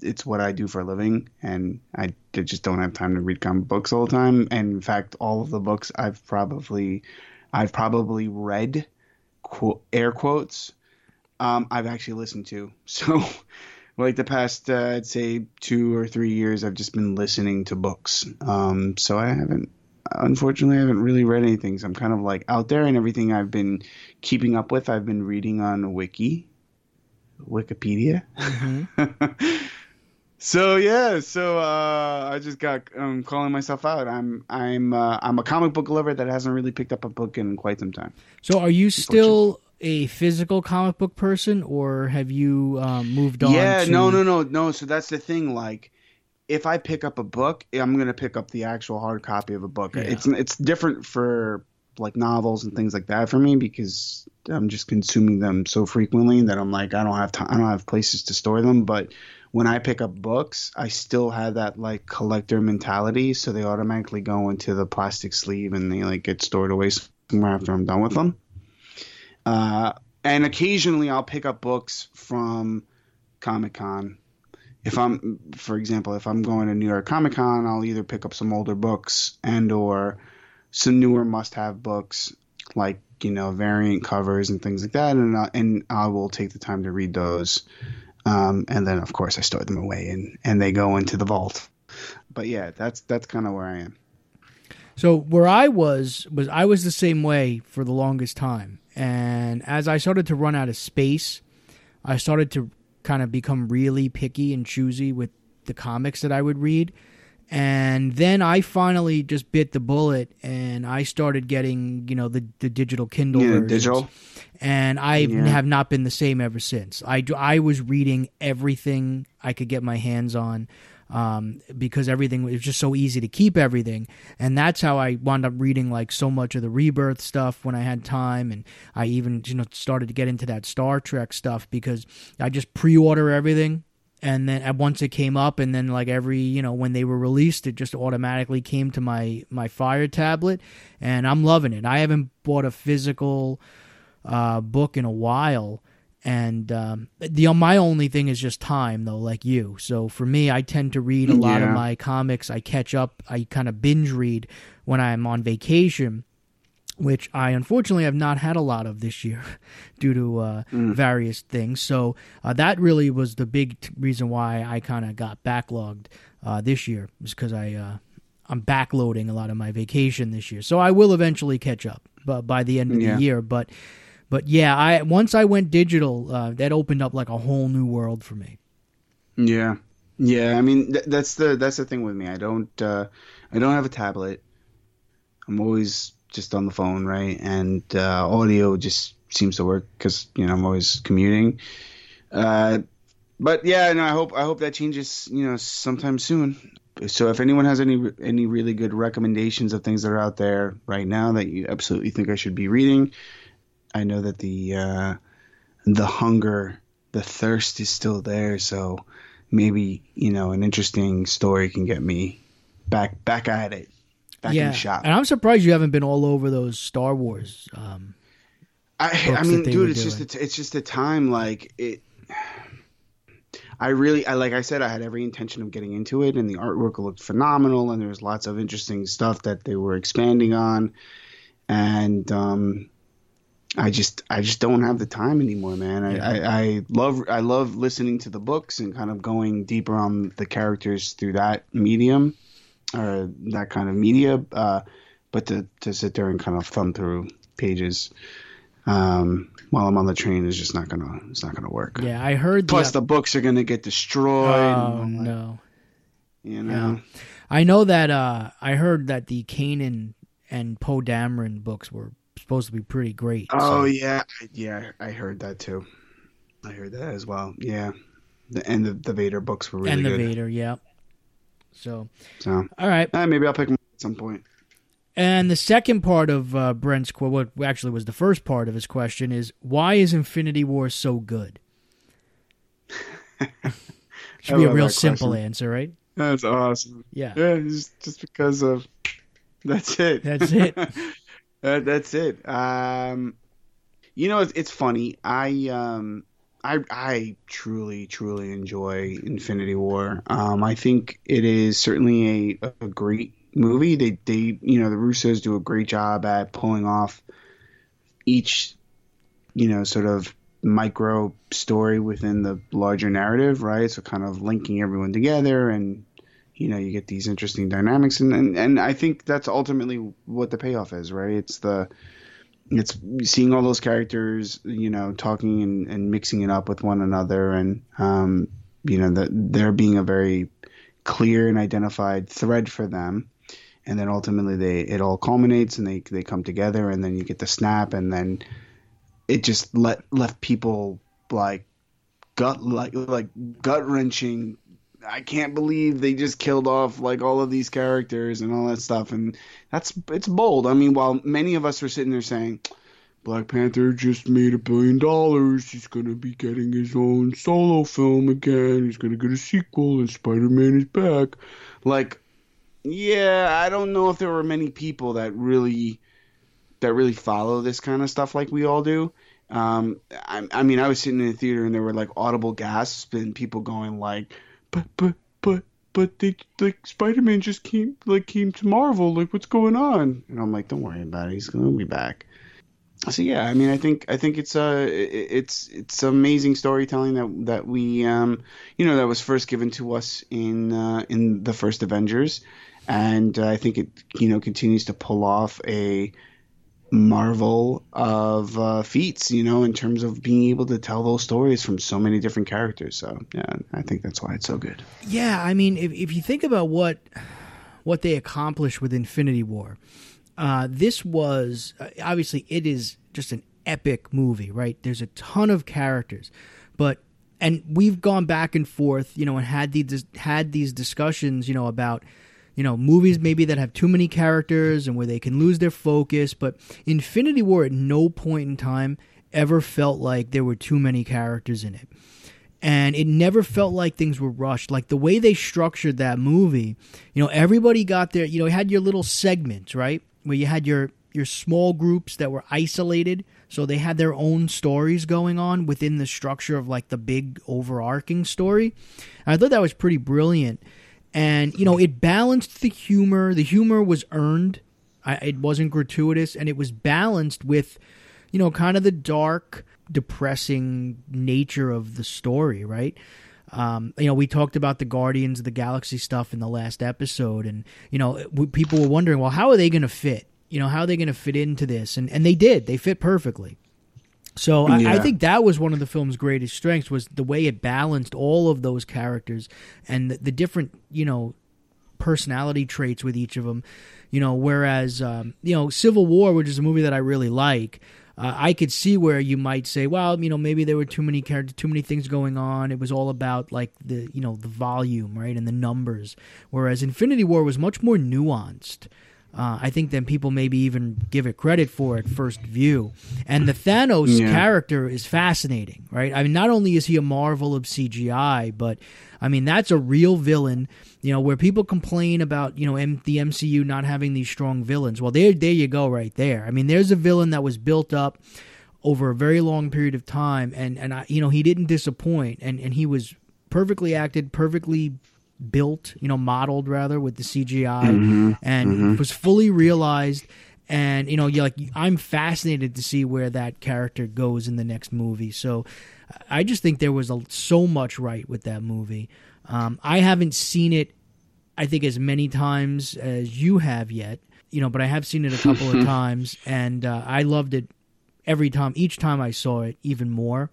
it's what I do for a living, and I just don't have time to read comic books all the time. And in fact, all of the books I've probably, I've probably read, quote, air quotes, um, I've actually listened to. [laughs] So, like the past, uh, I'd say two or three years, I've just been listening to books. Um, so I haven't, unfortunately, I haven't really read anything. So I'm kind of like out there, and everything I've been keeping up with, I've been reading on Wiki, Wikipedia. [laughs] so yeah, so uh, I just got um, calling myself out. I'm I'm uh, I'm a comic book lover that hasn't really picked up a book in quite some time.
So are you still a physical comic book person, or have you um, moved on?
Yeah,
to...
no, no, no, no. So that's the thing. Like, if I pick up a book, I'm gonna pick up the actual hard copy of a book.
Yeah.
It's it's different for like novels and things like that for me because I'm just consuming them so frequently that I'm like I don't have time, I don't have places to store them. But when I pick up books, I still have that like collector mentality, so they automatically go into the plastic sleeve and they like get stored away somewhere after I'm done with them. Uh, and occasionally I'll pick up books from Comic Con. If I'm, for example, if I'm going to New York Comic Con, I'll either pick up some older books and or some newer must-have books like you know variant covers and things like that, and I, and I will take the time to read those. Um, and then of course I store them away and and they go into the vault. But yeah, that's that's kind of where I am.
So where I was was I was the same way for the longest time, and as I started to run out of space, I started to kind of become really picky and choosy with the comics that I would read. And then I finally just bit the bullet and I started getting, you know, the, the digital Kindle
Yeah,
versions.
digital.
And I
Yeah.
have not been the same ever since. I, do- I was reading everything I could get my hands on um, because everything was just so easy to keep everything. And that's how I wound up reading like so much of the rebirth stuff when I had time. And I even, you know, started to get into that Star Trek stuff because I just pre order everything and then at once it came up and then like every you know when they were released it just automatically came to my my fire tablet and i'm loving it. I haven't bought a physical uh book in a while and um the my only thing is just time though like you. So for me i tend to read a lot of my comics. I catch up i kind of binge read when i'm on vacation which I unfortunately have not had a lot of this year [laughs] due to uh, various things. So uh, that really was the big t- reason why I kind of got backlogged uh, this year, is because I uh, I'm backloading a lot of my vacation this year. So I will eventually catch up, but by the end of
Yeah.
the year. But but yeah, I once I went digital, uh, that opened up like a whole new world for me.
Yeah, yeah. I mean, th- that's the that's the thing with me. I don't uh, I don't have a tablet. I'm always just on the phone, right? And uh, audio just seems to work because you know I'm always commuting. Uh, but yeah, no, I hope I hope that changes. You know, sometime soon. So if anyone has any any really good recommendations of things that are out there right now that you absolutely think I should be reading, I know that the uh, the hunger, the thirst is still there. So maybe you know an interesting story can get me back back at it, back in
yeah,
the shop.
and I'm surprised you haven't been all over those Star Wars. Um,
I, I mean, dude, it's just
doing.
a, it's just a time like it. I really, I like I said, I had every intention of getting into it, and the artwork looked phenomenal, and there was lots of interesting stuff that they were expanding on, and um, I just, I just don't have the time anymore, man. I, I, I love, I love listening to the books and kind of going deeper on the characters through that medium, or that kind of media, uh, but to to sit there and kind of thumb through pages um, while I'm on the train is just not gonna it's not gonna work.
yeah, I heard.
Plus,
the,
the books are gonna get destroyed.
oh
like,
no.
You know.
I know that uh, I heard that the Kanan and Poe Dameron books were supposed to be pretty great.
Oh
so-
yeah, yeah. I heard that too. I heard that as well. Yeah. The, and the, the Vader books were really
and the
good.
Vader, yeah. So,
So
all right.
uh, maybe I'll pick him at some point.
And the second part of uh, Brent's quote, what actually was the first part of his question, is why is Infinity War so good? [laughs] Should be a real simple
question.
answer, right?
That's awesome.
Yeah.
Yeah, just, just because of [laughs] that's it.
That's it. [laughs]
That- that's it. Um, you know, it's, it's funny. I um, I I truly truly enjoy Infinity War. Um, I think it is certainly a, a great movie. They they you know the Russos do a great job at pulling off each you know sort of micro story within the larger narrative, right? So kind of linking everyone together and you know you get these interesting dynamics and, and and I think that's ultimately what the payoff is, right? It's the it's seeing all those characters, you know, talking and, and mixing it up with one another and um you know that there being a very clear and identified thread for them and then ultimately they it all culminates and they they come together and then you get the snap and then it just let left people like gut like like gut wrenching. I can't believe they just killed off like all of these characters and all that stuff, and that's it's bold. I mean, while many of us were sitting there saying. Black Panther just made a billion dollars. He's gonna be getting his own solo film again. He's gonna get a sequel, and Spider Man is back. Like, yeah, I don't know if there were many people that really that really follow this kind of stuff like we all do. Um, I, I mean, I was sitting in the theater and there were like audible gasps and people going like, "But, but, but, but they like Spider-Man just came like came to Marvel. Like, what's going on?" And I'm like, "Don't worry about it. He's gonna be back." So yeah, I mean, I think I think it's uh it's it's amazing storytelling that that we um you know that was first given to us in uh, in the first Avengers, and uh, I think it you know continues to pull off a marvel of uh, feats, you know, in terms of being able to tell those stories from so many different characters. So yeah, I think that's why it's so good.
Yeah, I mean, if if you think about what what they accomplished with Infinity War, uh, this was uh, obviously it is just an epic movie, right? There's a ton of characters, but and we've gone back and forth, you know, and had these had these discussions, you know, about you know movies maybe that have too many characters and where they can lose their focus. But Infinity War at no point in time ever felt like there were too many characters in it. And it never felt like things were rushed. Like the way they structured that movie, you know, everybody got their, you know, had your little segments, right? Where you had your your small groups that were isolated so they had their own stories going on within the structure of like the big overarching story. And I thought that was pretty brilliant. And, you know, it balanced the humor. The humor was earned, I, it wasn't gratuitous, and it was balanced with, you know, kind of the dark, depressing nature of the story, right? Um, you know, we talked about the Guardians of the Galaxy stuff in the last episode, and you know, people were wondering, well, how are they going to fit? You know, how are they going to fit into this? And and they did. They fit perfectly. So I, I, think that was one of the film's greatest strengths was the way it balanced all of those characters and the, the different you know personality traits with each of them. You know, whereas um, you know Civil War, which is a movie that I really like. Uh, I could see where you might say, well, you know, maybe there were too many characters, too many things going on. It was all about like the, you know, the volume, right, and the numbers. Whereas Infinity War was much more nuanced uh, I think than people maybe even give it credit for at first view. And the Thanos yeah. character is fascinating, right? I mean, not only is he a marvel of CGI, but I mean that's a real villain. You know, where people complain about you know M- the MCU not having these strong villains. Well, there, there you go, right there. I mean, there's a villain that was built up over a very long period of time, and and I, you know he didn't disappoint, and and he was perfectly acted, perfectly built, you know, modeled rather with the CGI, mm-hmm, and mm-hmm. was fully realized. And you know, you like I'm fascinated to see where that character goes in the next movie. So, I just think there was a, so much right with that movie. Um, I haven't seen it, I think, as many times as you have yet. You know, but I have seen it a couple of [laughs] times, and uh, I loved it every time. Each time I saw it, even more.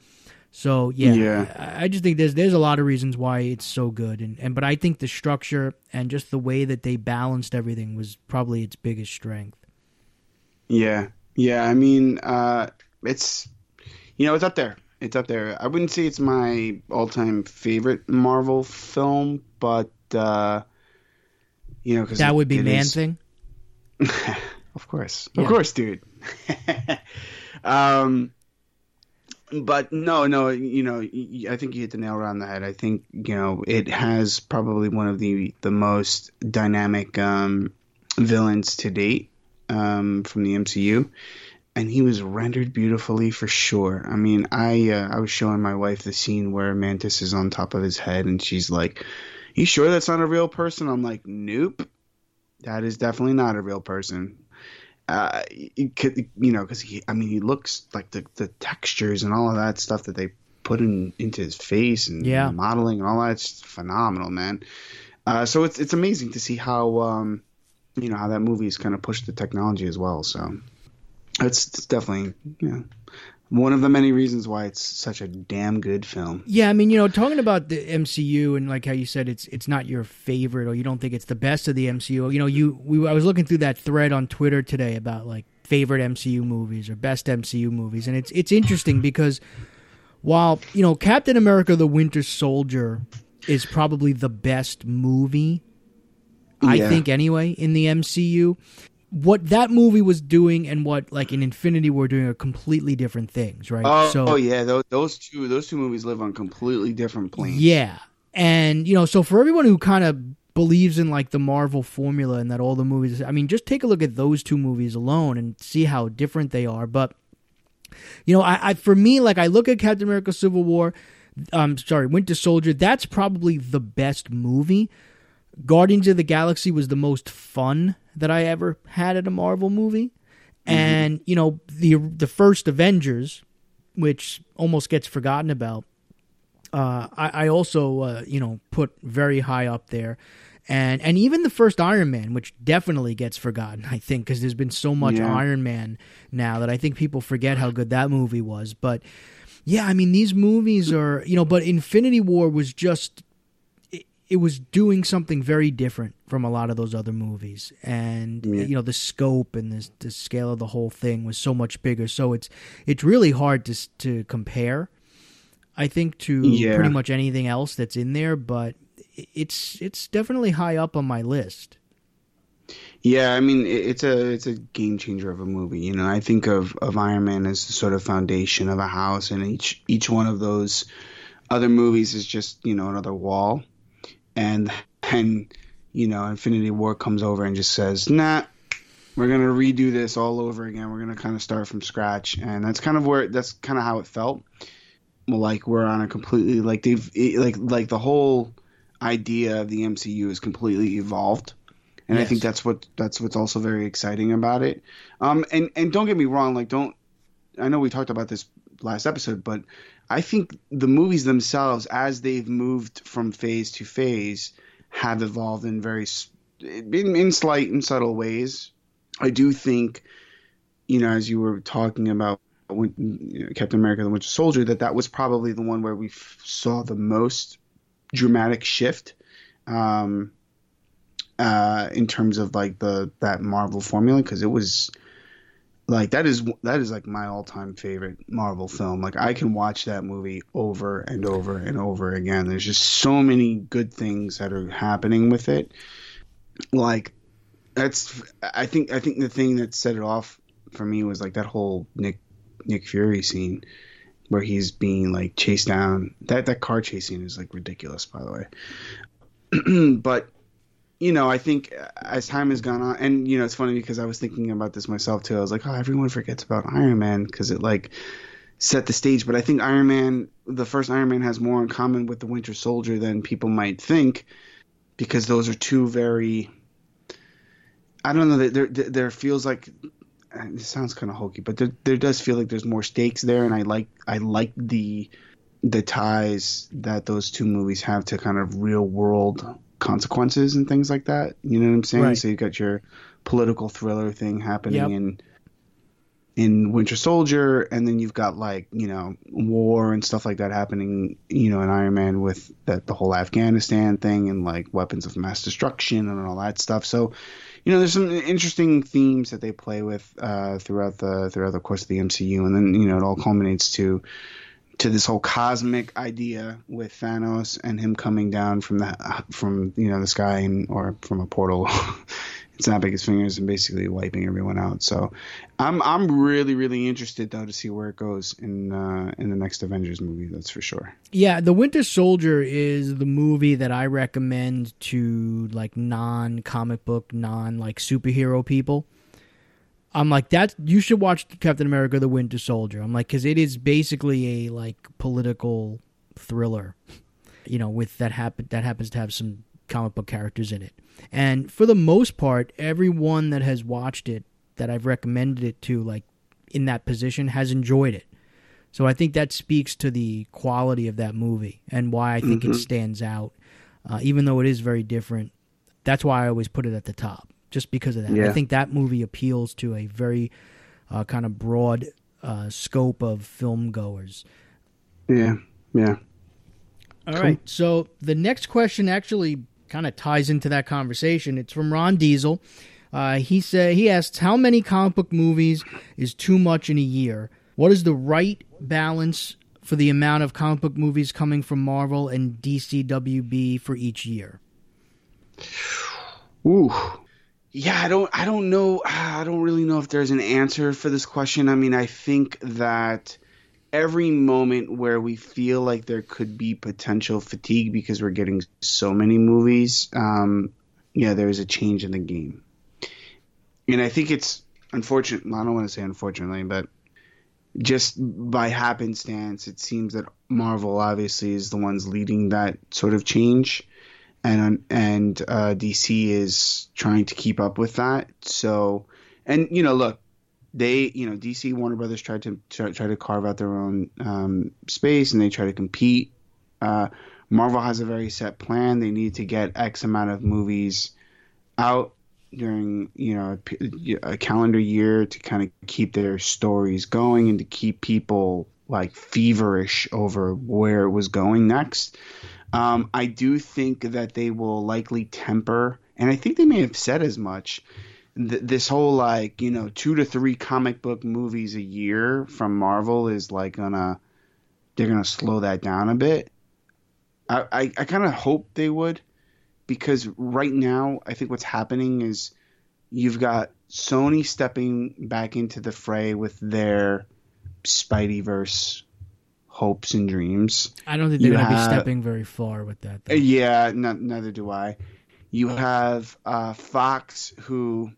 So yeah, yeah, I just think there's there's a lot of reasons why it's so good, and, and but I think the structure and just the way that they balanced everything was probably its biggest strength.
Yeah, yeah. I mean, uh, it's you know it's up there. It's up there. I wouldn't say it's my all-time favorite Marvel film, but uh, you know,
because that would be Man is... Thing. [laughs]
of course, yeah. of course, dude. [laughs] um, but no, no, you know, I think you hit the nail on the head. I think you know it has probably one of the the most dynamic um, villains to date um, from the MCU, and he was rendered beautifully for sure. I mean, I uh, I was showing my wife the scene where Mantis is on top of his head, and she's like, "You sure that's not a real person?" I'm like, "Nope." That is definitely not a real person uh, could, you know, because he, I mean, he looks like the the textures and all of that stuff that they put in into his face and yeah. modeling and all that's phenomenal, man. Uh, so it's it's amazing to see how um, you know how that movie's kind of pushed the technology as well. So it's, it's definitely know one of the many reasons why it's such a damn good film.
Yeah, I mean, you know, talking about the MCU and like how you said it's it's not your favorite or you don't think it's the best of the MCU. You know, you we I was looking through that thread on Twitter today about like favorite MCU movies or best MCU movies, and it's it's interesting because while you know Captain America: The Winter Soldier is probably the best movie, yeah. I think anyway in the MCU what that movie was doing and what like in Infinity War doing are completely different things, right?
Oh, so, oh yeah, those, those two those two movies live on completely different planes.
Yeah, and you know, so for everyone who kind of believes in like the Marvel formula and that all the movies, I mean, just take a look at those two movies alone and see how different they are. But you know, I, I for me, like I look at Captain America: Civil War. Um, sorry, Winter Soldier. That's probably the best movie. Guardians of the Galaxy was the most fun that I ever had at a Marvel movie. Mm-hmm. And, you know, the the first Avengers, which almost gets forgotten about, uh, I, I, also, uh, you know, put very high up there. and and even the first Iron Man, which definitely gets forgotten, I think, because there's been so much
Yeah.
Iron Man now that I think people forget how good that movie was. But yeah, I mean, these movies [laughs] are you know, but Infinity War was just it, was doing something very different from a lot of those other movies, and
Yeah.
you know, the scope and the the scale of the whole thing was so much bigger. So it's it's really hard to to compare. I think to
Yeah.
pretty much anything else that's in there, but it's it's definitely high up on my list.
Yeah, I mean it's a it's a game changer of a movie. You know, I think of of Iron Man as the sort of foundation of a house, and each each one of those other movies is just you know another wall, and and you know Infinity War comes over and just says, nah. We're gonna redo this all over again. We're gonna kind of start from scratch, and that's kind of where that's kind of how it felt. Like we're on a completely like they've it- like like the whole idea of the MCU is completely evolved and I think that's what that's what's also very exciting about it. Um, and and don't get me wrong, like don't I know we talked about this last episode, but I think the movies themselves, as they've moved from phase to phase, have evolved in very in, in slight and subtle ways. I do think, you know, as you were talking about when, you know, Captain America: The Winter Soldier, that that was probably the one where we f- saw the most dramatic shift. Um, uh, in terms of like the that Marvel formula because it was like that is that is like my all time favorite Marvel film. Like I can watch that movie over and over and over again. There's just so many good things that are happening with it. Like that's I think I think the thing that set it off for me was like that whole Nick Nick Fury scene where he's being like chased down. That that car chase scene is like ridiculous, by the way. [clears throat] but you know, I think as time has gone on, and you know, it's funny because I was thinking about this myself too. I was like, oh, everyone forgets about Iron Man because it like set the stage. But I think Iron Man, the first Iron Man, has more in common with the Winter Soldier than people might think, because those are two very. I don't know. There, there, feels like it sounds kind of hokey, but there, there does feel like there's more stakes there, and I like, I like the, the ties that those two movies have to kind of real world consequences and things like that. You know what I'm saying?
Right.
So you've got your political thriller thing happening
Yep.
in in Winter Soldier, and then you've got like you know war and stuff like that happening. You know, in Iron Man with that the whole Afghanistan thing and like weapons of mass destruction and all that stuff. So. You know, there's some interesting themes that they play with uh, throughout the throughout the course of the MCU, and then you know it all culminates to to this whole cosmic idea with Thanos and him coming down from the from you know the sky and or from a portal, snapping his fingers and basically wiping everyone out. So I'm I'm really really interested though to see where it goes in uh, in the next Avengers movie. That's for sure.
Yeah, The Winter Soldier is the movie that I recommend to like non comic book, non like superhero people. I'm like that. You should watch Captain America: The Winter Soldier. I'm like because it is basically a like political thriller, you know, with that happen that happens to have some comic book characters in it. And for the most part, everyone that has watched it that I've recommended it to, like in that position, has enjoyed it. So I think that speaks to the quality of that movie and why I think it stands out, uh, even though it is very different. That's why I always put it at the top, just because of that. I think that movie appeals to a very uh, kind of broad uh, scope of film goers.
Yeah, yeah.
All right. So the next question actually kind of ties into that conversation. It's from Ron Diesel. Uh, he said he asks how many comic book movies is too much in a year. What is the right balance for the amount of comic book movies coming from Marvel and DCWB for each year?
Ooh. Yeah, I don't I don't know I don't really know if there's an answer for this question. I mean, I think that every moment where we feel like there could be potential fatigue because we're getting so many movies, um, yeah, there's a change in the game. And I think it's unfortunate, I don't want to say unfortunately, but just by happenstance, it seems that Marvel obviously is the ones leading that sort of change and and uh, DC is trying to keep up with that. So, and you know, look, they, you know, DC Warner Brothers tried to try, try to carve out their own um, space, and they try to compete. Uh, Marvel has a very set plan. They need to get X amount of movies out during you know a calendar year to kind of keep their stories going and to keep people like feverish over where it was going next. Um, I do think that they will likely temper, and I think they may have said as much. Th- this whole like you know two to three comic book movies a year from Marvel is like gonna they're gonna slow that down a bit. I I, I kind of hope they would because right now I think what's happening is you've got Sony stepping back into the fray with their Spideyverse hopes and dreams.
I don't think they're
You
going to
have-
be stepping very far with that. Though.
Yeah, no, neither do I. You have uh, Fox, who,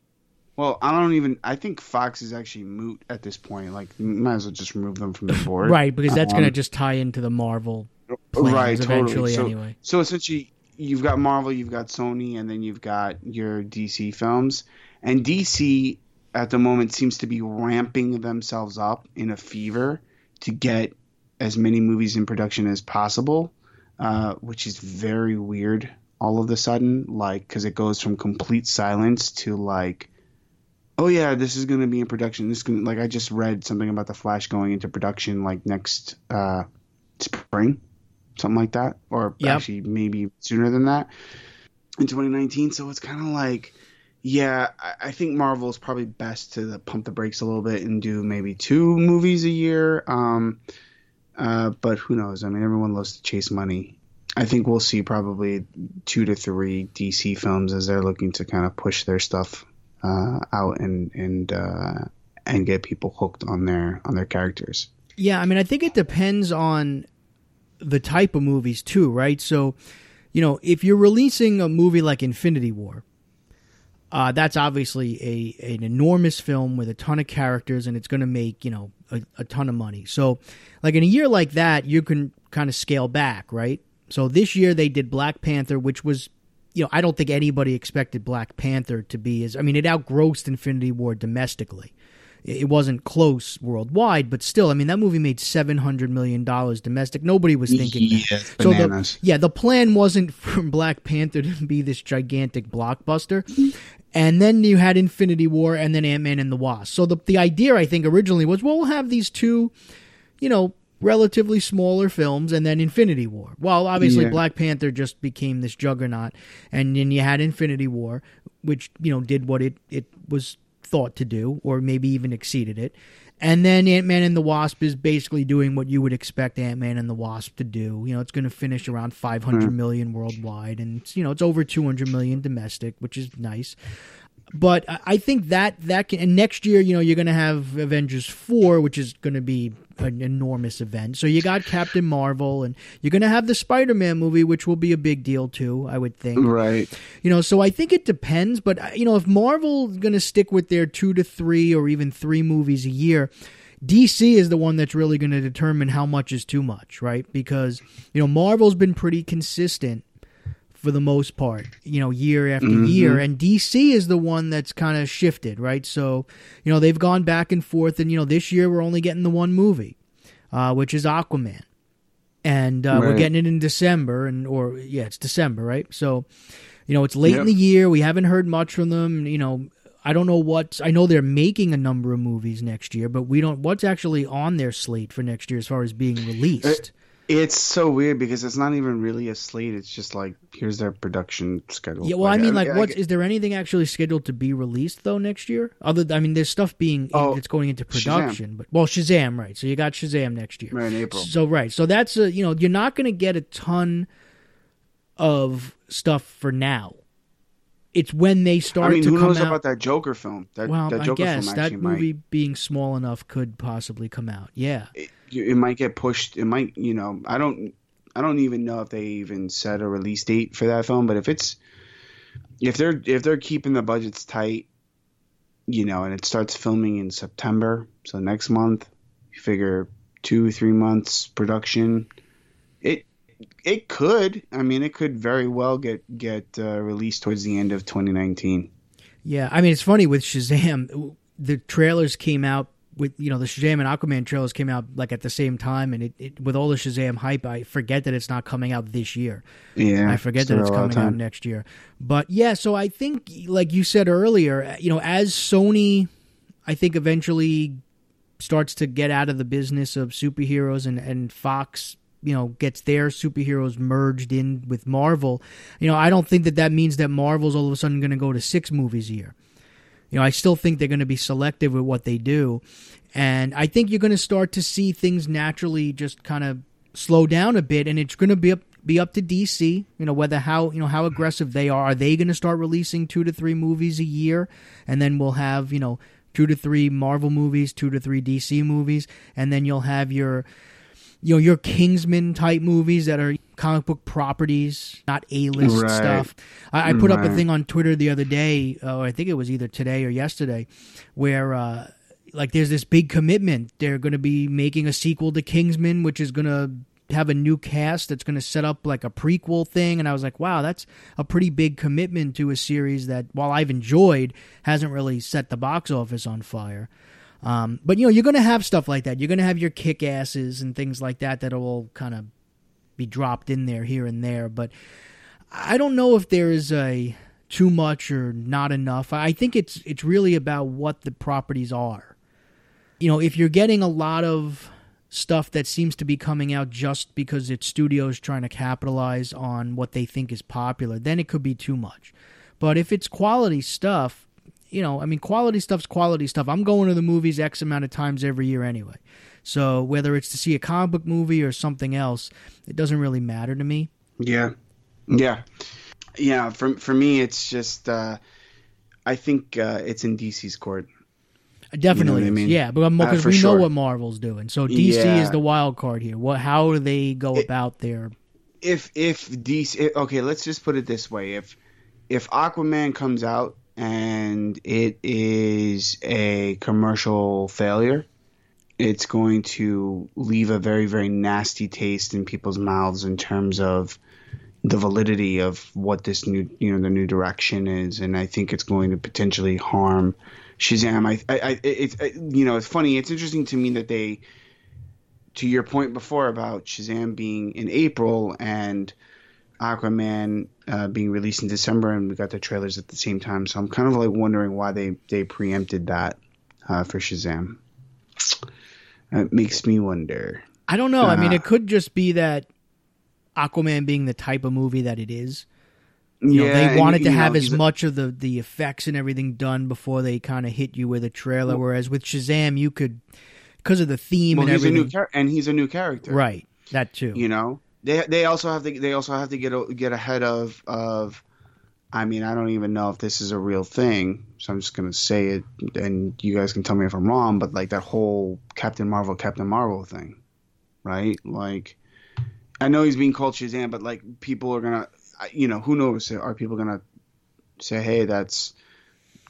well, I don't even. I think Fox is actually moot at this point. Like, you might as well just remove them from the [laughs] board.
Right, because that's going to
Um,
just tie into the Marvel plans
right,
eventually
totally. So,
anyway.
so essentially, you've got Marvel, you've got Sony, and then you've got your DC films. And DC at the moment seems to be ramping themselves up in a fever to get as many movies in production as possible, uh, which is very weird all of a sudden. Like, because it goes from complete silence to like, oh yeah, this is going to be in production. This is gonna, like I just read something about the Flash going into production like next uh, spring, something like that, or
Yep.
actually maybe sooner than that in 2019. So it's kind of like, yeah, I, I think Marvel is probably best to pump the brakes a little bit and do maybe two movies a year. Um, uh, but who knows? I mean, everyone loves to chase money. I think we'll see probably two to three DC films as they're looking to kind of push their stuff uh, out and and uh, and get people hooked on their on their characters.
Yeah, I mean, I think it depends on the type of movies too, right? So, you know, if you're releasing a movie like Infinity War, uh, that's obviously a an enormous film with a ton of characters, and it's going to make you know a, a ton of money. So, like in a year like that, you can kind of scale back, right? So this year they did Black Panther, which was, you know, I don't think anybody expected Black Panther to be as. I mean, it outgrossed Infinity War domestically. It wasn't close worldwide, but still, I mean, that movie made seven hundred million dollars domestic. Nobody was thinking
Yeah,
that. So the, yeah, the plan wasn't [laughs] for Black Panther to be this gigantic blockbuster. And then you had Infinity War and then Ant Man and the Wasp. So the the idea I think originally was well we'll have these two, you know, relatively smaller films and then Infinity War. Well, obviously
Yeah.
Black Panther just became this juggernaut and then you had Infinity War, which, you know, did what it, it was thought to do, or maybe even exceeded it. And then Ant Man and the Wasp is basically doing what you would expect Ant Man and the Wasp to do. You know, it's going to finish around five hundred hmm. million worldwide, and you know it's over two hundred million domestic, which is nice. But I think that that can, and next year, you know, you're going to have Avengers four, which is going to be an enormous event. So you got Captain Marvel, and you're going to have the Spider Man movie, which will be a big deal too, I would think.
Right.
You know, so I think it depends, but you know, if Marvel's going to stick with their 2 to 3 or even 3 movies a year, DC is the one that's really going to determine how much is too much, right? Because you know, Marvel's been pretty consistent for the most part, you know, year after year. And DC is the one that's kind of shifted, right? So, you know, they've gone back and forth. And, you know, this year we're only getting the one movie, uh, which is Aquaman. And uh, we're getting it in December, and or yeah, it's December, right? So, you know, it's late in the year. We haven't heard much from them. You know, I don't know what. I know they're making a number of movies next year, but we don't. What's actually on their slate for next year as far as being released?
It's so weird because it's not even really a slate. It's just like here's their production schedule.
Yeah, well, I mean, like,
I-
what's is there anything actually scheduled to be released though next year? Other, I mean, there's stuff being
Oh,
that's going into
Shazam.
production, but well, Shazam, right? So you got Shazam next year,
Right, in April.
So right, so that's a you know you're not going to get a ton of stuff for now. It's when they start
I mean,
to
who knows
out.
about that Joker film? That,
well,
that
I
Joker
guess
film
that movie
might.
being small enough could possibly come out. Yeah,
It, it might get pushed. It might, you know, I don't, I don't even know if they even set a release date for that film. But if it's, if they're if they're keeping the budgets tight, you know, and it starts filming in September, so next month, you figure two three months production. It could. I mean, it could very well get get uh, released towards the end of 2019.
yeah. I mean, it's funny with Shazam. The trailers came out with you know the Shazam and Aquaman trailers came out like at the same time, and it, it with all the Shazam hype, I forget that it's not coming out this year.
Yeah,
I forget that it's
a lot of
coming out next year. But yeah, so I think, like you said earlier, you know, as Sony, I think eventually starts to get out of the business of superheroes and, and Fox, you know, gets their superheroes merged in with Marvel, you know, I don't think that that means that Marvel's all of a sudden going to go to six movies a year. You know, I still think they're going to be selective with what they do. And I think you're going to start to see things naturally just kind of slow down a bit and it's going to be up be up to DC, you know, whether how, you know, how aggressive they are. Are they going to start releasing 2 to 3 movies a year and then we'll have, you know, 2 to 3 Marvel movies, 2 to 3 DC movies, and then you'll have your you know, your Kingsman type movies that are comic book properties, not A list
Right.
stuff. I, I put up a thing on Twitter the other day, uh, I think it was either today or yesterday, where uh, like there's this big commitment. They're going to be making a sequel to Kingsman, which is going to have a new cast that's going to set up like a prequel thing. And I was like, wow, that's a pretty big commitment to a series that, while I've enjoyed, hasn't really set the box office on fire. Um, but you know, you're going to have stuff like that. You're going to have your kick asses and things like that that'll kind of be dropped in there here and there. But I don't know if there is a too much or not enough. I think it's it's really about what the properties are. You know, if you're getting a lot of stuff that seems to be coming out just because it's studios trying to capitalize on what they think is popular, then it could be too much. But if it's quality stuff, you know, I mean, quality stuff's quality stuff. I'm going to the movies X amount of times every year anyway. So whether it's to see a comic book movie or something else, it doesn't really matter to me.
Yeah, yeah, yeah. For for me, it's just uh, I think uh, it's in DC's court.
Definitely,
what I mean?
yeah, but because
for
we know what Marvel's doing, so DC
Yeah.
is the wild card here. What? How do they go about their?
If if DC, okay, let's just put it this way: if if Aquaman comes out and it is a commercial failure, it's going to leave a very very nasty taste in people's mouths in terms of the validity of what this new you know the new direction is, and I think it's going to potentially harm Shazam. I, I, I it's I, you know it's funny. It's interesting to me that they, to your point before about Shazam being in April and Aquaman uh, being released in December, and we got the trailers at the same time. So I'm kind of like wondering why they they preempted that uh, for Shazam. It makes me wonder.
I don't know. I mean,
Uh,
it could just be that Aquaman being the type of movie that it is. You know, they
and,
wanted to
you know,
have as much of the the effects and everything done before they kind of hit you with a trailer. Whereas with Shazam, you could because of the theme
Well,
and
he's a new char- and he's a new character,
right, that too.
You know, they they also have to they also have to get get ahead of of. I mean, I don't even know if this is a real thing, so I'm just gonna say it, and you guys can tell me if I'm wrong. But like that whole Captain Marvel, Captain Marvel thing, right? Like, I know he's being called Shazam, but like people are gonna, you know, who knows? Are people gonna say, hey, that's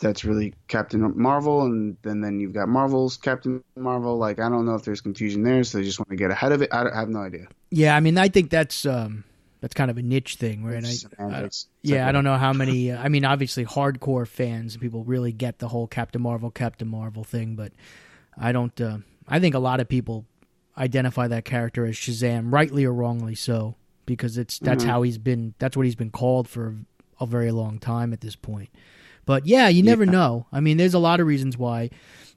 that's really Captain Marvel, and then then you've got Marvel's Captain Marvel. Like, I don't know if there's confusion there, so they just want to get ahead of it. I, I have no idea.
Yeah, I mean, I think that's um that's kind of a niche thing, right? I, I- yeah, I don't know how many. Uh, I mean, obviously, hardcore fans and people really get the whole Captain Marvel, Captain Marvel thing, but I don't. Uh, I think a lot of people identify that character as Shazam, rightly or wrongly so, because it's that's
Mm-hmm.
how he's been. That's what he's been called for a very long time at this point. But yeah, you never
Yeah.
know. I mean, there's a lot of reasons why,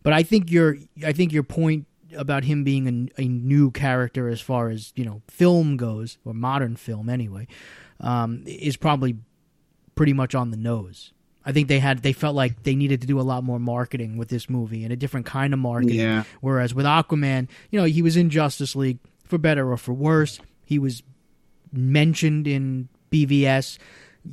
but I think your I think your point about him being a, a new character as far as you know film goes or modern film anyway um, is probably pretty much on the nose. I think they had they felt like they needed to do a lot more marketing with this movie and a different kind of marketing.
Yeah.
Whereas with Aquaman, you know, he was in Justice League for better or for worse. He was mentioned in BVS.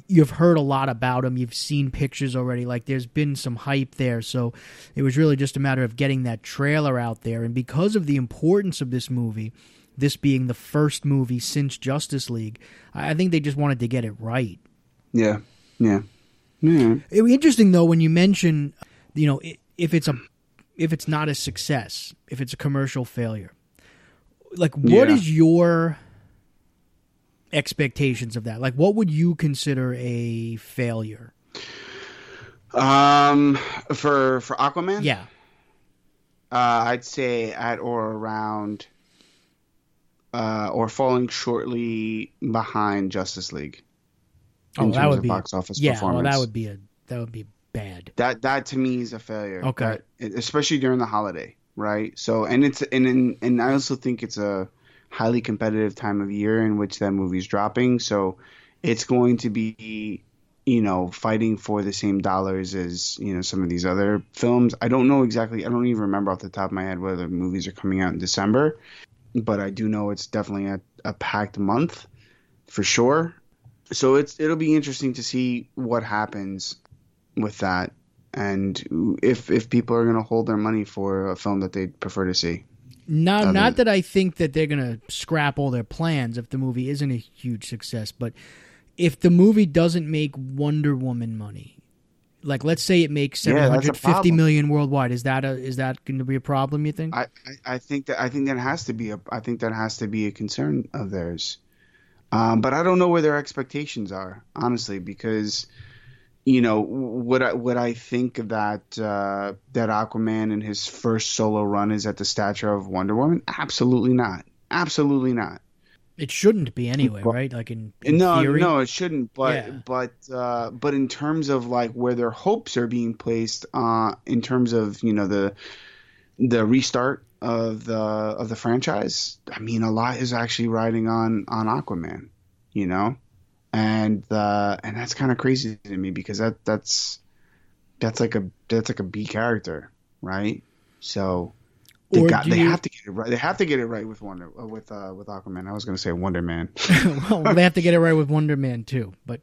You've heard a lot about him. You've seen pictures already. Like there's been some hype there. So it was really just a matter of getting that trailer out there. And because of the importance of this movie, this being the first movie since Justice League, I think they just wanted to get it right.
Yeah, yeah, yeah.
It interesting though when you mention, you know, if it's a if it's not a success, if it's a commercial failure, like what
Yeah.
is your expectations of that? Like, what would you consider a failure?
Um, for for Aquaman,
Yeah,
Uh, I'd say at or around, uh, or falling shortly behind Justice League.
Oh, that would be
box office
yeah.
performance.
Well, that would be a that would be bad.
that that to me is a failure.
Okay.
That- especially during the holiday, right? So, and it's and and, and I also think it's a highly competitive time of year in which that movie's dropping. So, it's going to be, you know, fighting for the same dollars as you know some of these other films. I don't know exactly. I don't even remember off the top of my head whether movies are coming out in December, but I do know it's definitely a, a packed month for sure. So it's it'll be interesting to see what happens with that and if if people are going to hold their money for a film that they prefer to see.
Not
Other-
not that I think that they're gonna scrap all their plans if the movie isn't a huge success, but if the movie doesn't make Wonder Woman money, like let's say it makes
Yeah,
seven hundred fifty
problem.
million worldwide, is that a is that going to be a problem? You think?
I, I I think that I think that has to be a I think that has to be a concern of theirs. Um, but I don't know where their expectations are, honestly, because you know what I what I think that uh, that Aquaman in his first solo run is at the stature of Wonder Woman. Absolutely not. Absolutely not.
it shouldn't be anyway,
Well,
right? Like in, in
no,
theory.
no, it shouldn't. But
Yeah.
but uh, but in terms of like where their hopes are being placed, uh, in terms of you know the the restart of the of the franchise, I mean, a lot is actually riding on on Aquaman, you know, and uh, and that's kind of crazy to me because that that's that's like a that's like a B character, right? So. They
Or
got. They
you-
have to get it right. They have to get it right with Wonder uh, with uh, with Aquaman. I was going to say Wonder Man. [laughs]
well, they have to get it right with Wonder Man too. But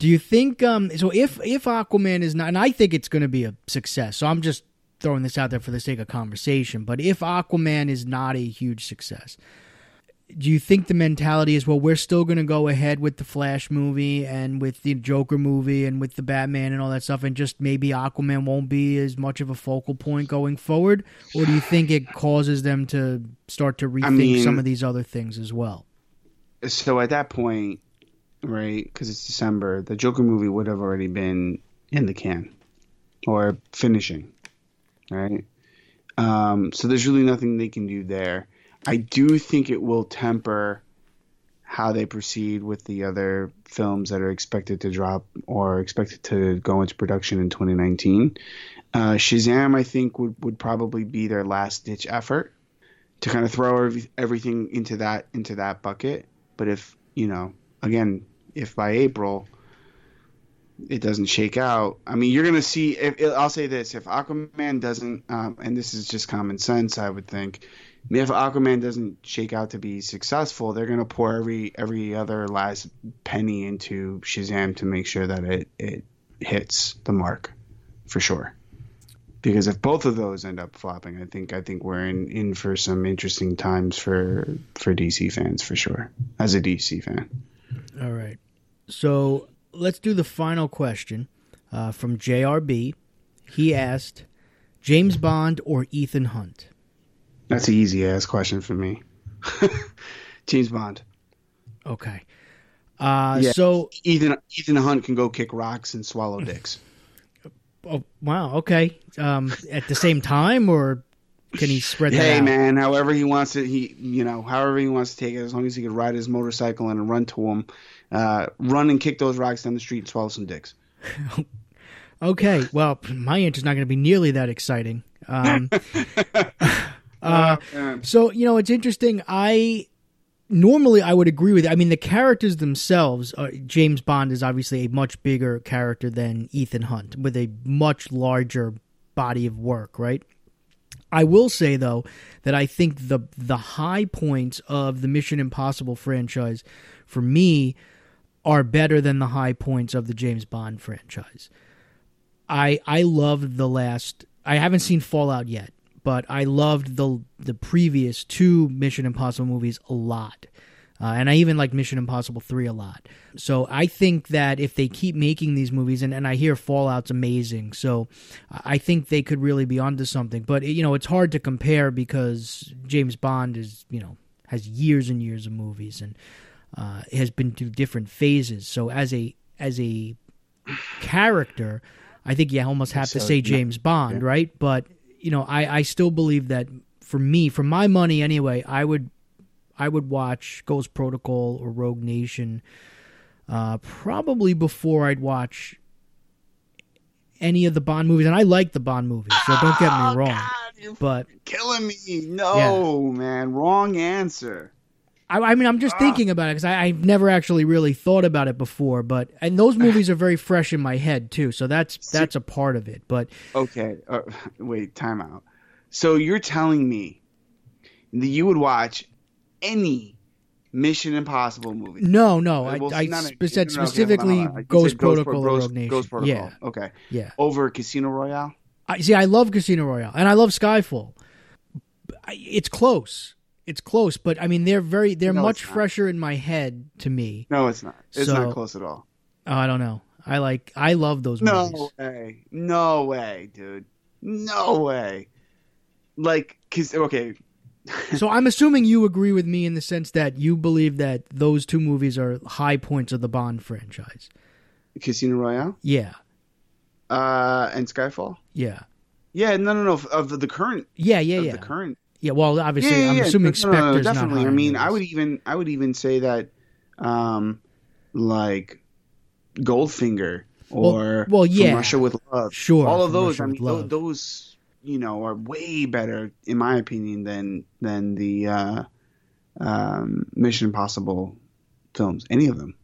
do you think um so if if Aquaman is not and I think it's going to be a success. So I'm just throwing this out there for the sake of conversation, but if Aquaman is not a huge success, do you think the mentality is well we're still going to go ahead with the Flash movie and with the Joker movie and with the Batman and all that stuff and just maybe Aquaman won't be as much of a focal point going forward or do you think it causes them to start to rethink
mean-
some of these other things as well?
so at that point, right? Because it's December, the Joker movie would have already been in the can or finishing, right? Um, so there's really nothing they can do there. I do think it will temper how they proceed with the other films that are expected to drop or expected to go into production in 2019. Uh, Shazam, I think, would, would probably be their last ditch effort to kind of throw every, everything into that into that bucket. But if you know, again, if by April it doesn't shake out, I mean, you're gonna see. If, I'll say this: if Aquaman doesn't, um, and this is just common sense, I would think, if Aquaman doesn't shake out to be successful, they're gonna pour every every other last penny into Shazam to make sure that it it hits the mark, for sure. Because if both of those end up flopping, I think I think we're in, in for some interesting times for for DC fans for sure. As a DC fan,
All right. So let's do the final question uh, from JRB. He asked James Bond or Ethan Hunt?
that's an easy ass question for me. [laughs] James Bond.
Okay. Uh,
Yeah.
So,
Ethan Ethan Hunt can go kick rocks and swallow dicks. [laughs]
oh, wow. Okay. Um, at the same time, or can he spread
hey
out?
man, however he wants to, he you know, however he wants to take it, as long as he can ride his motorcycle and run to him, uh, run and kick those rocks down the street and swallow some dicks. [laughs]
Okay. Well, my answer's not going to be nearly that exciting. Um, [laughs] uh, so you know, it's interesting. I normally I would agree with. I mean, the characters themselves. Uh, James Bond is obviously a much bigger character than Ethan Hunt, with a much larger body of work. Right. I will say though that I think the the high points of the Mission Impossible franchise, for me, are better than the high points of the James Bond franchise. I I loved the last. I haven't seen Fallout yet, but I loved the the previous two Mission Impossible movies a lot, uh, and I even like Mission Impossible three a lot. So I think that if they keep making these movies, and, and I hear Fallout's amazing, so I think they could really be onto something. But you know, it's hard to compare because James Bond is you know has years and years of movies and uh, has been through different phases. So as a as a character, I think you almost have to
So,
say
yeah.
James Bond, right? But you know, I I still believe that for me, for my money anyway, I would I would watch Ghost Protocol or Rogue Nation uh, probably before I'd watch any of the Bond movies. And I like the Bond movies, so don't get me
Oh,
wrong.
God, you're
But
killing me. No, man, wrong answer.
I, I mean, I'm just thinking about it because I've never actually really thought about it before. But and those [sighs] movies are very fresh in my head too, so that's that's a part of it. But
Okay, uh, wait, time out. So you're telling me that you would watch any Mission Impossible movie?
no, no, I,
Well,
I spe- said
okay,
specifically
on.
Ghost Protocol
Ghost-
Rogue Nation.
Ghost Protocol.
Yeah,
Okay.
yeah.
Over Casino Royale?
I see. I love Casino Royale and I love Skyfall. It's close. It's close, but I mean, they're very they're
No,
much fresher in my head to me.
No, it's not. It's
So-
not close at all.
Oh, I don't know. I like. I love those
No
movies.
No way. No way, dude. No way. Like, cause okay, [laughs]
so I'm assuming you agree with me in the sense that you believe that those two movies are high points of the Bond franchise.
Casino Royale,
Yeah,
uh, and Skyfall.
yeah,
Yeah, no, no, no. Of, of the current,
yeah, yeah,
of
yeah.
the current
Yeah. Well, obviously,
yeah, yeah,
I'm
yeah.
assuming
No, no, no, definitely. I mean. I would even I would even say that, um, like Goldfinger or
well,
From
yeah.
Russia with Love.
Sure,
all of those.
Russia
I mean, tho-
Love.
those you know are way better in my opinion than than the uh, um, Mission Impossible films. Any of them.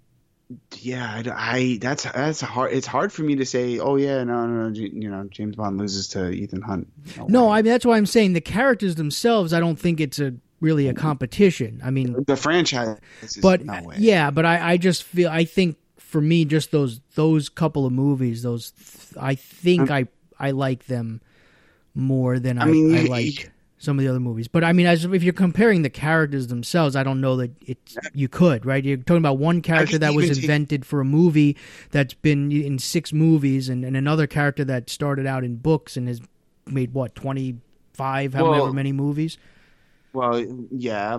Yeah, I, I- that's that's hard. It's hard for me to say. Oh yeah, no, no, no. You know, James Bond loses to Ethan Hunt.
No,
way.
I mean that's why I'm saying the characters themselves. I don't think it's a really a competition. I mean,
the franchise. Is
but
no way.
yeah, but I, I just feel I think for me just those those couple of movies, those I think I I like them more than I, I,
mean, you-
like some of the other movies. But I mean, as if you're comparing the characters themselves, I don't know that it's you could right. You're talking about one character that was
even take-
invented for a movie that's been in six movies, and, and another character that started out in books and has made what twenty five, however
Well,
many movies.
Well, yeah,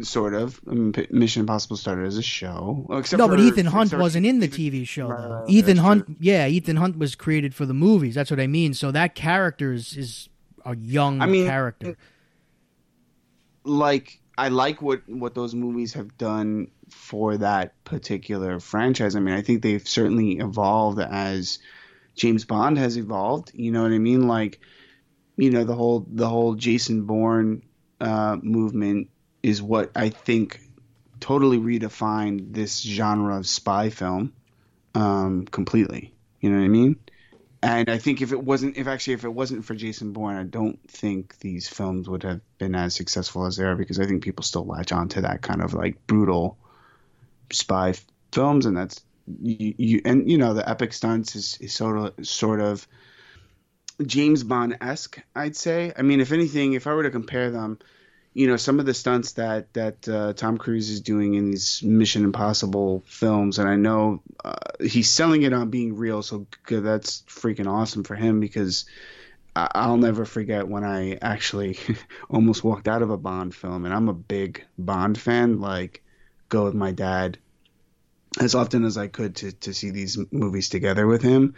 sort of. I mean, P- Mission Impossible started as a show. Well,
no, but Ethan Hunt wasn't in the TV show. Though.
right,
Ethan Hunt,
true.
yeah, Ethan Hunt was created for the movies. That's what I mean. So that character is, is a young
I mean,
character.
Like, I like what what those movies have done for that particular franchise. I mean, I think they've certainly evolved as James Bond has evolved. You know what I mean? Like, you know, the whole the whole Jason Bourne uh, movement is what I think totally redefined this genre of spy film um, completely. You know what I mean? And I think if it wasn't, if actually if it wasn't for Jason Bourne, I don't think these films would have been as successful as they are because I think people still latch on to that kind of like brutal spy films, and that's you, you and you know the epic stunts is, is sort of sort of James Bond esque, I'd say. I mean, if anything, if I were to compare them, you know, some of the stunts that that uh, Tom Cruise is doing in these Mission Impossible films, and I know uh, he's selling it on being real, so that's freaking awesome for him because I- I'll never forget when I actually [laughs] almost walked out of a Bond film, and I'm a big Bond fan. Like, go with my dad as often as I could to to see these movies together with him.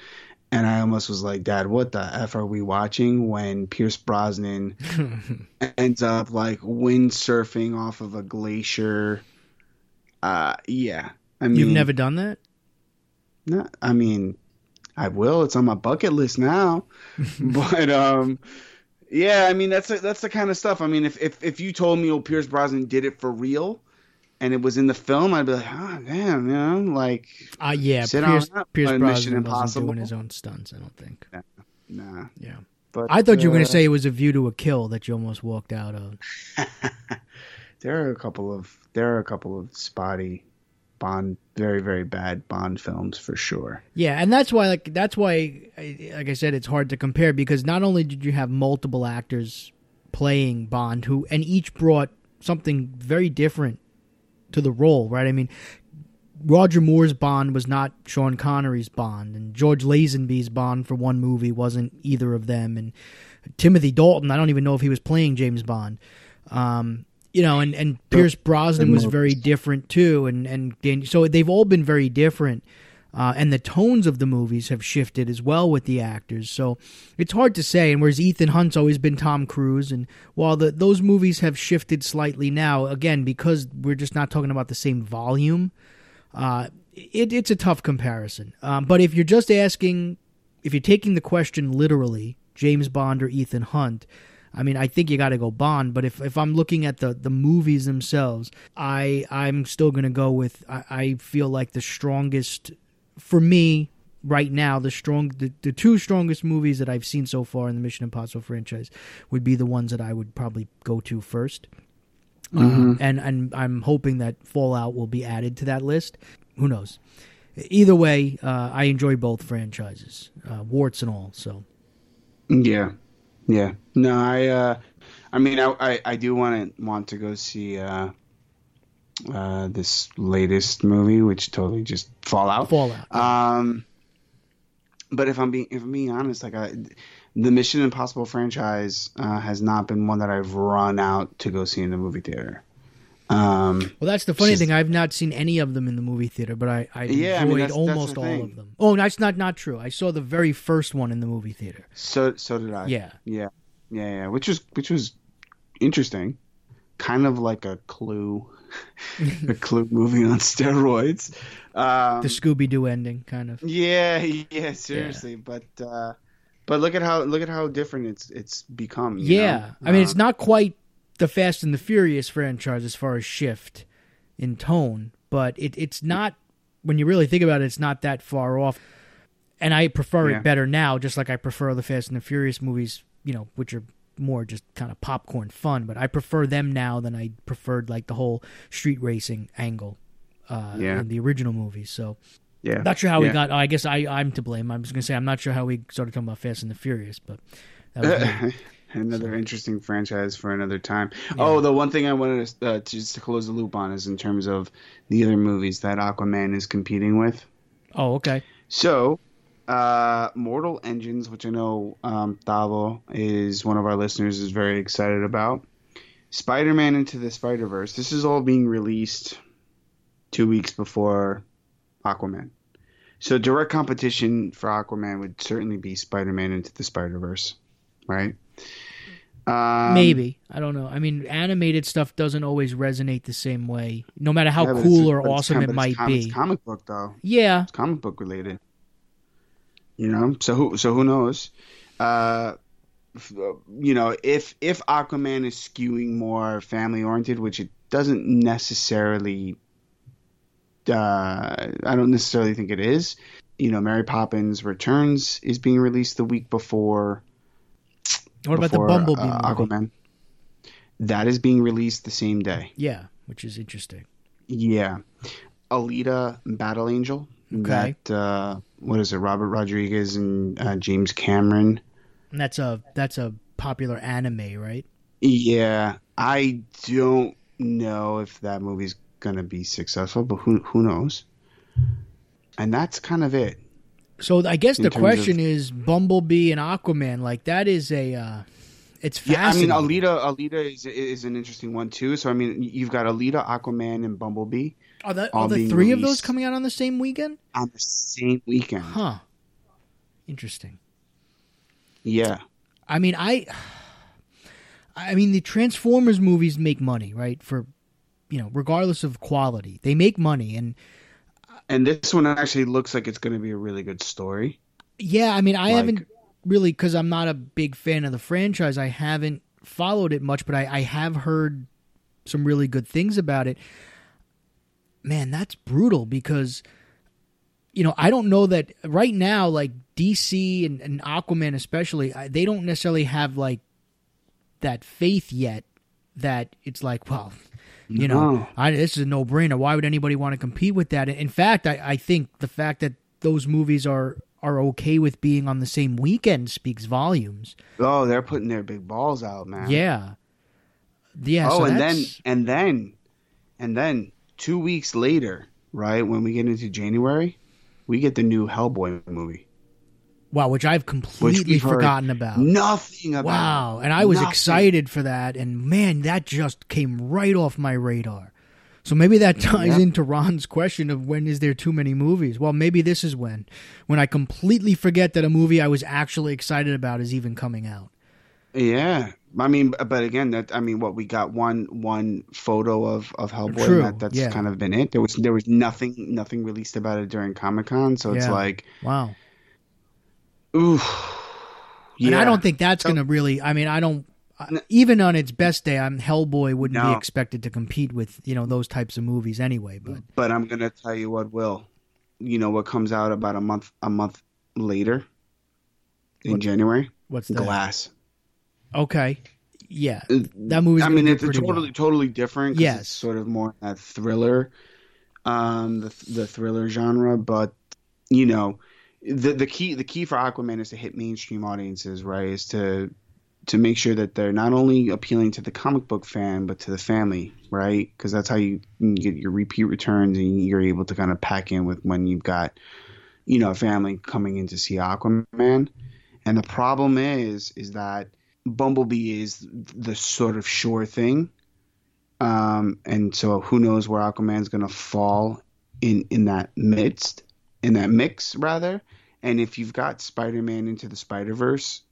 And I almost was like, Dad, what the F are we watching when Pierce Brosnan [laughs] ends up like windsurfing off of a glacier? Uh, yeah. I mean,
You've never done that?
no, I mean, I will. It's on my bucket list now. [laughs] but um, yeah. I mean, that's the, that's the kind of stuff. I mean, if if if you told me, oh, Pierce Brosnan did it for real, and it was in the film, I'd be like, oh, damn, you know, like,
Uh, yeah,
Sit
Pierce,
on
Pierce Brosnan
Mission Impossible.
doing his own stunts. I don't think.
nah.
Yeah,
But
I thought you were going
uh,
to say it was a View to a Kill that you almost walked out of. [laughs]
there are a couple of there are a couple of spotty Bond, very very bad Bond films for sure.
Yeah, and that's why, like, that's why, like I said, it's hard to compare because not only did you have multiple actors playing Bond who, and each brought something very different to the role, right? I mean, Roger Moore's Bond was not Sean Connery's Bond, and George Lazenby's Bond for one movie wasn't either of them, and Timothy Dalton, I don't even know if he was playing James Bond. Um, you know, and, and Pierce Brosnan was very different too, and and so they've all been very different. Uh, and the tones of the movies have shifted as well with the actors. So it's hard to say. And whereas Ethan Hunt's always been Tom Cruise, and while the, those movies have shifted slightly now, again, because we're just not talking about the same volume, uh, it, it's a tough comparison. Um, but if you're just asking, if you're taking the question literally, James Bond or Ethan Hunt, I mean, I think you got to go Bond. But if, if I'm looking at the, the movies themselves, I I'm still gonna go with. I, I feel like the strongest for me right now, the strong the, the two strongest movies that I've seen so far in the Mission Impossible franchise would be the ones that I would probably go to 1st Um, and and I'm hoping that Fallout will be added to that list. Who knows? Either way, uh, I enjoy both franchises, uh, warts and all. So
Yeah, yeah. No, I. Uh, I mean, I, I, I do want to want to go see uh, this latest movie, which totally just Fallout.
Fallout.
Um, but if I'm being if I'm being honest, like I, the Mission Impossible franchise uh, has not been one that I've run out to go see in the movie theater. Um,
Well, that's the funny thing. I've not seen any of them in the movie theater, but I, I
Yeah, I
enjoyed
mean, that's- that's
almost
the
all
thing.
of them. Oh, that's not not true. I saw the very first one in the movie theater.
so so did I.
Yeah.
yeah, yeah, yeah. Which was which was interesting, kind of like a Clue, [laughs] a Clue movie on steroids. Um,
The Scooby Doo ending, kind of.
Yeah, yeah, seriously, but uh, but look at how look at how different it's it's become. you
Yeah,
know?
I mean, it's
Uh,
not quite the Fast and the Furious franchise as far as shift in tone, but it, it's not. When you really think about it, it's not that far off. And I prefer
Yeah.
it better now, just like I prefer the Fast and the Furious movies, you know, which are more just kind of popcorn fun. But I prefer them now than I preferred like the whole street racing angle uh,
Yeah.
in the original movies. So
yeah,
not sure how we got. Oh, I guess I I'm to blame. I was gonna say I'm not sure how we started talking about Fast and the Furious, but that was me. [laughs]
another interesting franchise for another time. Oh, the one thing I wanted to, uh, to just to close the loop on is in terms of the other movies that Aquaman is competing with.
oh, okay.
So, uh, Mortal Engines, which I know um, Tavo is one of our listeners, is very excited about. Spider Man Into the Spider Verse. This is all being released two weeks before Aquaman. So, direct competition for Aquaman would certainly be Spider Man Into the Spider Verse, right? Um,
Maybe I don't know. I mean, animated stuff doesn't always resonate the same way, no matter how
yeah,
cool or awesome
com-
it might
com-
be.
It's comic book though.
yeah,
It's comic book related. You know, so who so who knows? Uh, uh, you know, if if Aquaman is skewing more family oriented, which it doesn't necessarily. Uh, I don't necessarily think it is. You know, Mary Poppins Returns is being released the week before.
what about the Bumblebee
uh,
movie?
Aquaman? That is being released the same day.
Yeah, which is interesting.
Yeah, Alita Battle Angel.
Okay.
That uh, what is it? Robert Rodriguez and uh, James Cameron.
And that's a that's a popular anime, right?
Yeah, I don't know if that movie's gonna be successful, but who who knows? And that's kind of it.
So I guess the question
of-
is Bumblebee and Aquaman. Like that is a uh, it's
Yeah, I mean. Alita Alita is is an interesting one too. So I mean, you've got Alita, Aquaman, and Bumblebee
Are the, are the three of those coming out on the same weekend?
on the same weekend.
Huh. Interesting.
Yeah,
I mean, I, I mean, the Transformers movies make money, right? For, you know, regardless of quality, they make money, and
and this one actually looks like it's going to be a really good story.
yeah, I mean, I
Like-
haven't really because I'm not a big fan of the franchise. I haven't followed it much, but I, I have heard some really good things about it. Man, that's brutal because. You know, I don't know that right now, like DC and, and Aquaman, especially, I- they don't necessarily have like that faith yet that it's like, well, you know, I, this is a no brainer. Why would anybody want to compete with that? In fact, I, I think the fact that those movies are are okay with being on the same weekend speaks volumes.
Oh, they're putting their big balls out, man.
Yeah, yeah.
oh,
so
and then and then and then two weeks later, right when we get into January, we get the new Hellboy movie,
wow, which I've completely
we've
forgotten about.
Nothing about.
Wow, and I was
Nothing.
excited for that, and man, that just came right off my radar. So maybe that ties into Ron's question of when is there too many movies? Well, maybe this is when. When I completely forget that a movie I was actually excited about is even coming out.
Yeah, I mean, but again, that I mean, what we got one one photo of of Hellboy.
True,
and that, that's
yeah.
kind of been it. There was there was nothing nothing released about it during Comic Con, so it's
Yeah.
like,
Wow.
ooh,
And. I don't think that's
So-
going to really. I mean, I don't. Even on its best day, I'm Hellboy wouldn't be expected to compete with you know those types of movies anyway. But
But I'm gonna tell you what will. You know what comes out about a month a month later in
What-
January?
what's that?
Glass.
Okay, yeah, that movie.
I mean, it's totally
well.
totally different.
Yes.
it's sort of more that thriller, um, the the thriller genre. But you know, the the key the key for Aquaman is to hit mainstream audiences, right? Is to to make sure that they're not only appealing to the comic book fan but to the family, right? Because that's how you, you get your repeat returns and you're able to kind of pack in with when you've got you know a family coming in to see Aquaman. And the problem is is that Bumblebee is the sort of sure thing. Um, and so who knows where Aquaman's going to fall in in that midst, in that mix rather. And if you've got Spider-Man into the Spider-Verse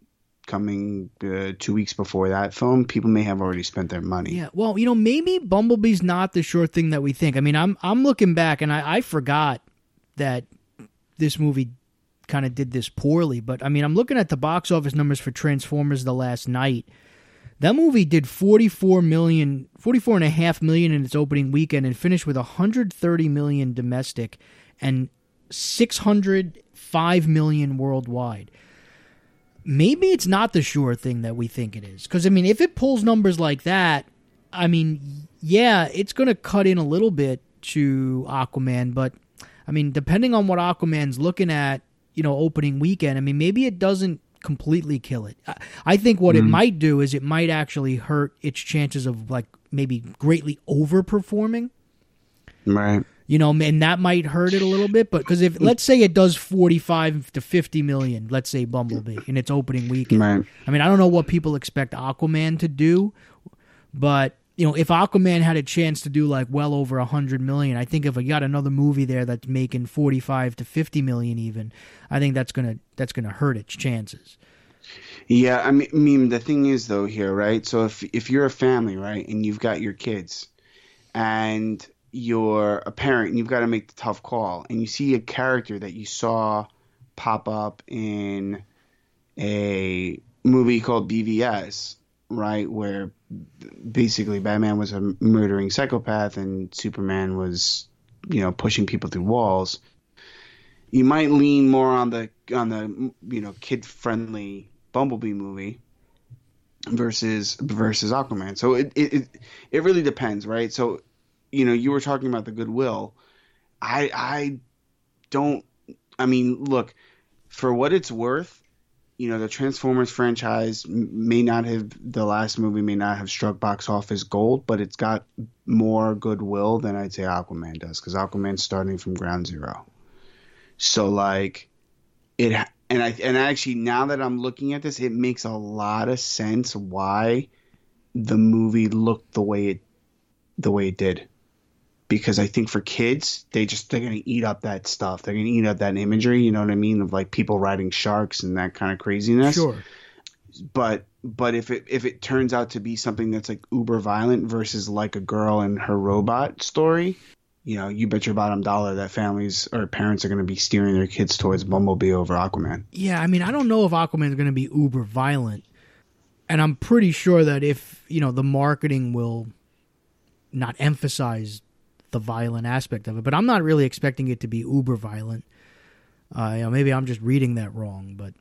coming uh, 2 weeks before that film, people may have already spent their money.
Yeah, well, you know, maybe Bumblebee's not the sure thing that we think. I mean, I'm I'm looking back and I, I forgot that this movie kind of did this poorly, but I mean, I'm looking at the box office numbers for Transformers the Last Knight. That movie did 44 million, 44 and a half million in its opening weekend and finished with 130 million domestic and 605 million worldwide maybe it's not the sure thing that we think it is. Because I mean, if it pulls numbers like that, I mean, yeah, it's going to cut in a little bit to Aquaman, but I mean, depending on what Aquaman's looking at, you know, opening weekend, I mean, maybe it doesn't completely kill it. I, I think what it mm-hmm. might do is it might actually hurt its chances of like maybe greatly overperforming
Right.
you know, and that might hurt it a little bit. But because if let's say it does forty-five to fifty million, let's say Bumblebee in its opening weekend,
Right.
I mean, I don't know what people expect Aquaman to do, but you know, if Aquaman had a chance to do like well over a hundred million, I think if we got another movie there that's making forty-five to fifty million, even, I think that's gonna that's gonna hurt its chances.
Yeah, I mean, I mean, the thing is though here, right? So if if you're a family, right, and you've got your kids, and you're a parent, and you've got to make the tough call, and you see a character that you saw pop up in a movie called BVS, right, where basically Batman was a murdering psychopath and Superman was, you know, pushing people through walls. You might lean more on the on the you know kid friendly Bumblebee movie versus versus Aquaman. So it, it it really depends, right? So you know, you were talking about the goodwill. I I don't I mean, look, for what it's worth, you know, the Transformers franchise may not have the last movie may not have struck box office gold, but it's got more goodwill than I'd say Aquaman does cuz Aquaman's starting from ground zero. So like it and I and actually now that I'm looking at this, it makes a lot of sense why the movie looked the way it the way it did. Because I think for kids, they just they're gonna eat up that stuff. They're gonna eat up that imagery, you know what I mean, of like people riding sharks and that kind of craziness.
Sure.
But but if it if it turns out to be something that's like uber violent versus like a girl and her robot story, you know, you bet your bottom dollar that families or parents are going to be steering their kids towards Bumblebee over Aquaman.
Yeah, I mean, I don't know if Aquaman is going to be uber violent, and I'm pretty sure that if you know the marketing will not emphasize the violent aspect of it, but I'm not really expecting it to be uber violent. Uh, you know, maybe I'm just reading that wrong, but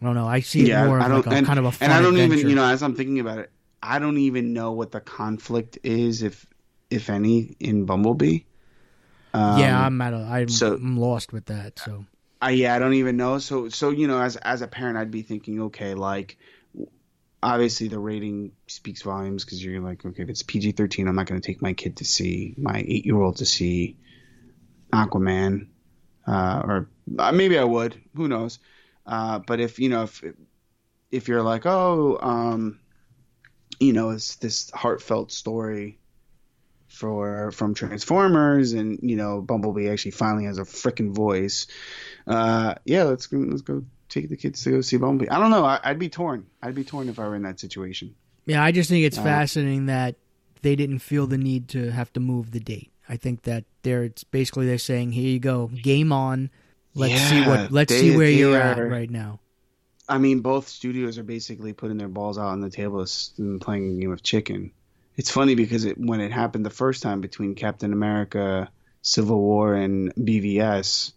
I don't know. I see it more
I
of
don't,
like a
and,
kind of a
and I don't
adventure.
even, you know, as I'm thinking about it, I don't even know what the conflict is, if if any, in Bumblebee. Um,
yeah, I'm at a, I'm,
so-
I'm lost with that. So
I yeah, I don't even know. So so you know, as as a parent, I'd be thinking, okay, like obviously the rating speaks volumes because you're like, okay, if it's PG thirteen, I'm not going to take my kid to see my eight year old to see Aquaman, uh, or uh, maybe I would. Who knows? Uh, but if you know if if you're like, oh, um, you know, it's this heartfelt story for from Transformers, and you know Bumblebee actually finally has a freaking voice. Uh, yeah, let's let's go take the kids to go see Bumblebee. I don't know. I, would be torn. I'd be torn if I were in that situation.
Yeah, I just think it's uh, fascinating that they didn't feel the need to have to move the date. I think that they're it's basically they're saying, "Here you go, game on. Let's yeah, see what. Let's they, see where you're are, at right now."
I mean, both studios are basically putting their balls out on the table and playing a game of chicken. It's funny because it, when it happened the first time between Captain America, Civil War, and BVS,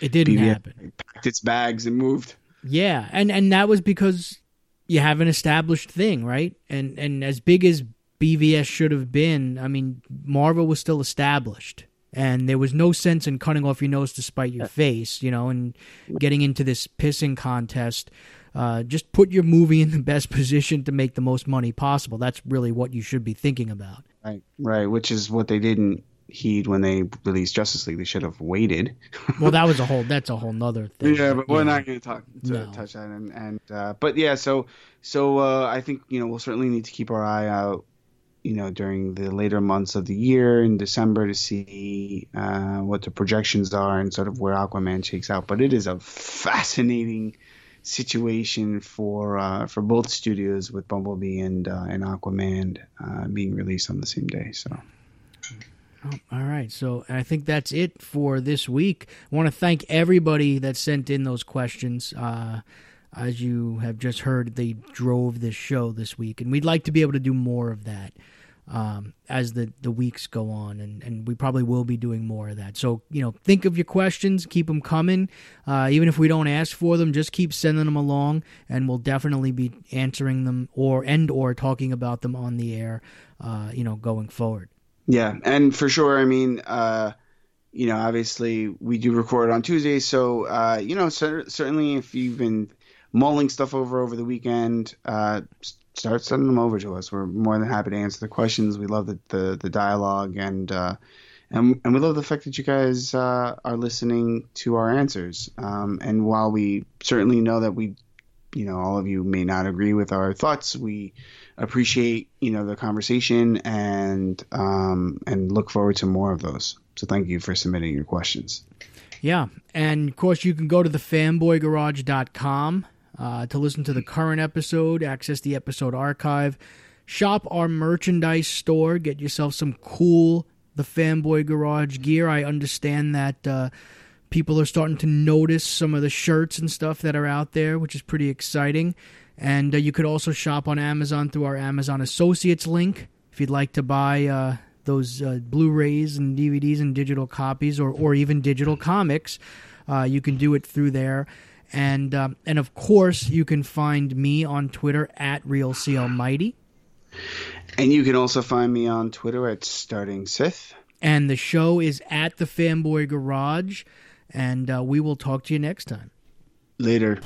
it didn't BVS happen.
Packed its bags and moved.
Yeah, and and that was because you have an established thing, right? And and as big as BVS should have been, I mean, Marvel was still established. And there was no sense in cutting off your nose to spite your face, you know, and getting into this pissing contest. Uh, just put your movie in the best [laughs] position to make the most money possible. That's really what you should be thinking about.
Right, right. Which is what they didn't heed when they released Justice League. They should have waited.
well, that was a [laughs] whole. That's a whole nother thing.
Yeah, but we're not going to talk to no. touch that. And, and uh, but yeah, so so uh, I think you know we'll certainly need to keep our eye out you know during the later months of the year in December to see uh, what the projections are and sort of where Aquaman shakes out. But it is a fascinating situation for uh, for both studios with Bumblebee and uh, and Aquaman uh, being released on the same day. So.
Oh, all right, so I think that's it for this week. I want to thank everybody that sent in those questions. Uh, as you have just heard, they drove this show this week, and we'd like to be able to do more of that um, as the, the weeks go on, and, and we probably will be doing more of that. So, you know, think of your questions, keep them coming. Uh, even if we don't ask for them, just keep sending them along, and we'll definitely be answering them or and or talking about them on the air, uh, you know, going forward.
Yeah, and for sure, I mean, uh, you know, obviously we do record on Tuesdays, so uh, you know, cer- certainly if you've been mulling stuff over over the weekend, uh, start sending them over to us. We're more than happy to answer the questions. We love the the, the dialogue and. Uh, and, and we love the fact that you guys uh, are listening to our answers. Um, and while we certainly know that we, you know, all of you may not agree with our thoughts, we appreciate you know the conversation and um, and look forward to more of those. So thank you for submitting your questions.
Yeah, and of course you can go to the fanboygarage.com uh, to listen to the current episode, access the episode archive, shop our merchandise store, get yourself some cool the Fanboy Garage gear. I understand that uh, people are starting to notice some of the shirts and stuff that are out there, which is pretty exciting. And uh, you could also shop on Amazon through our Amazon Associates link if you'd like to buy uh, those uh, Blu-rays and DVDs and digital copies, or or even digital comics. Uh, you can do it through there and um, and of course you can find me on Twitter at Real Almighty.
And you can also find me on Twitter at Starting Sith.
And the show is at the Fanboy Garage, and uh, we will talk to you next time.
Later.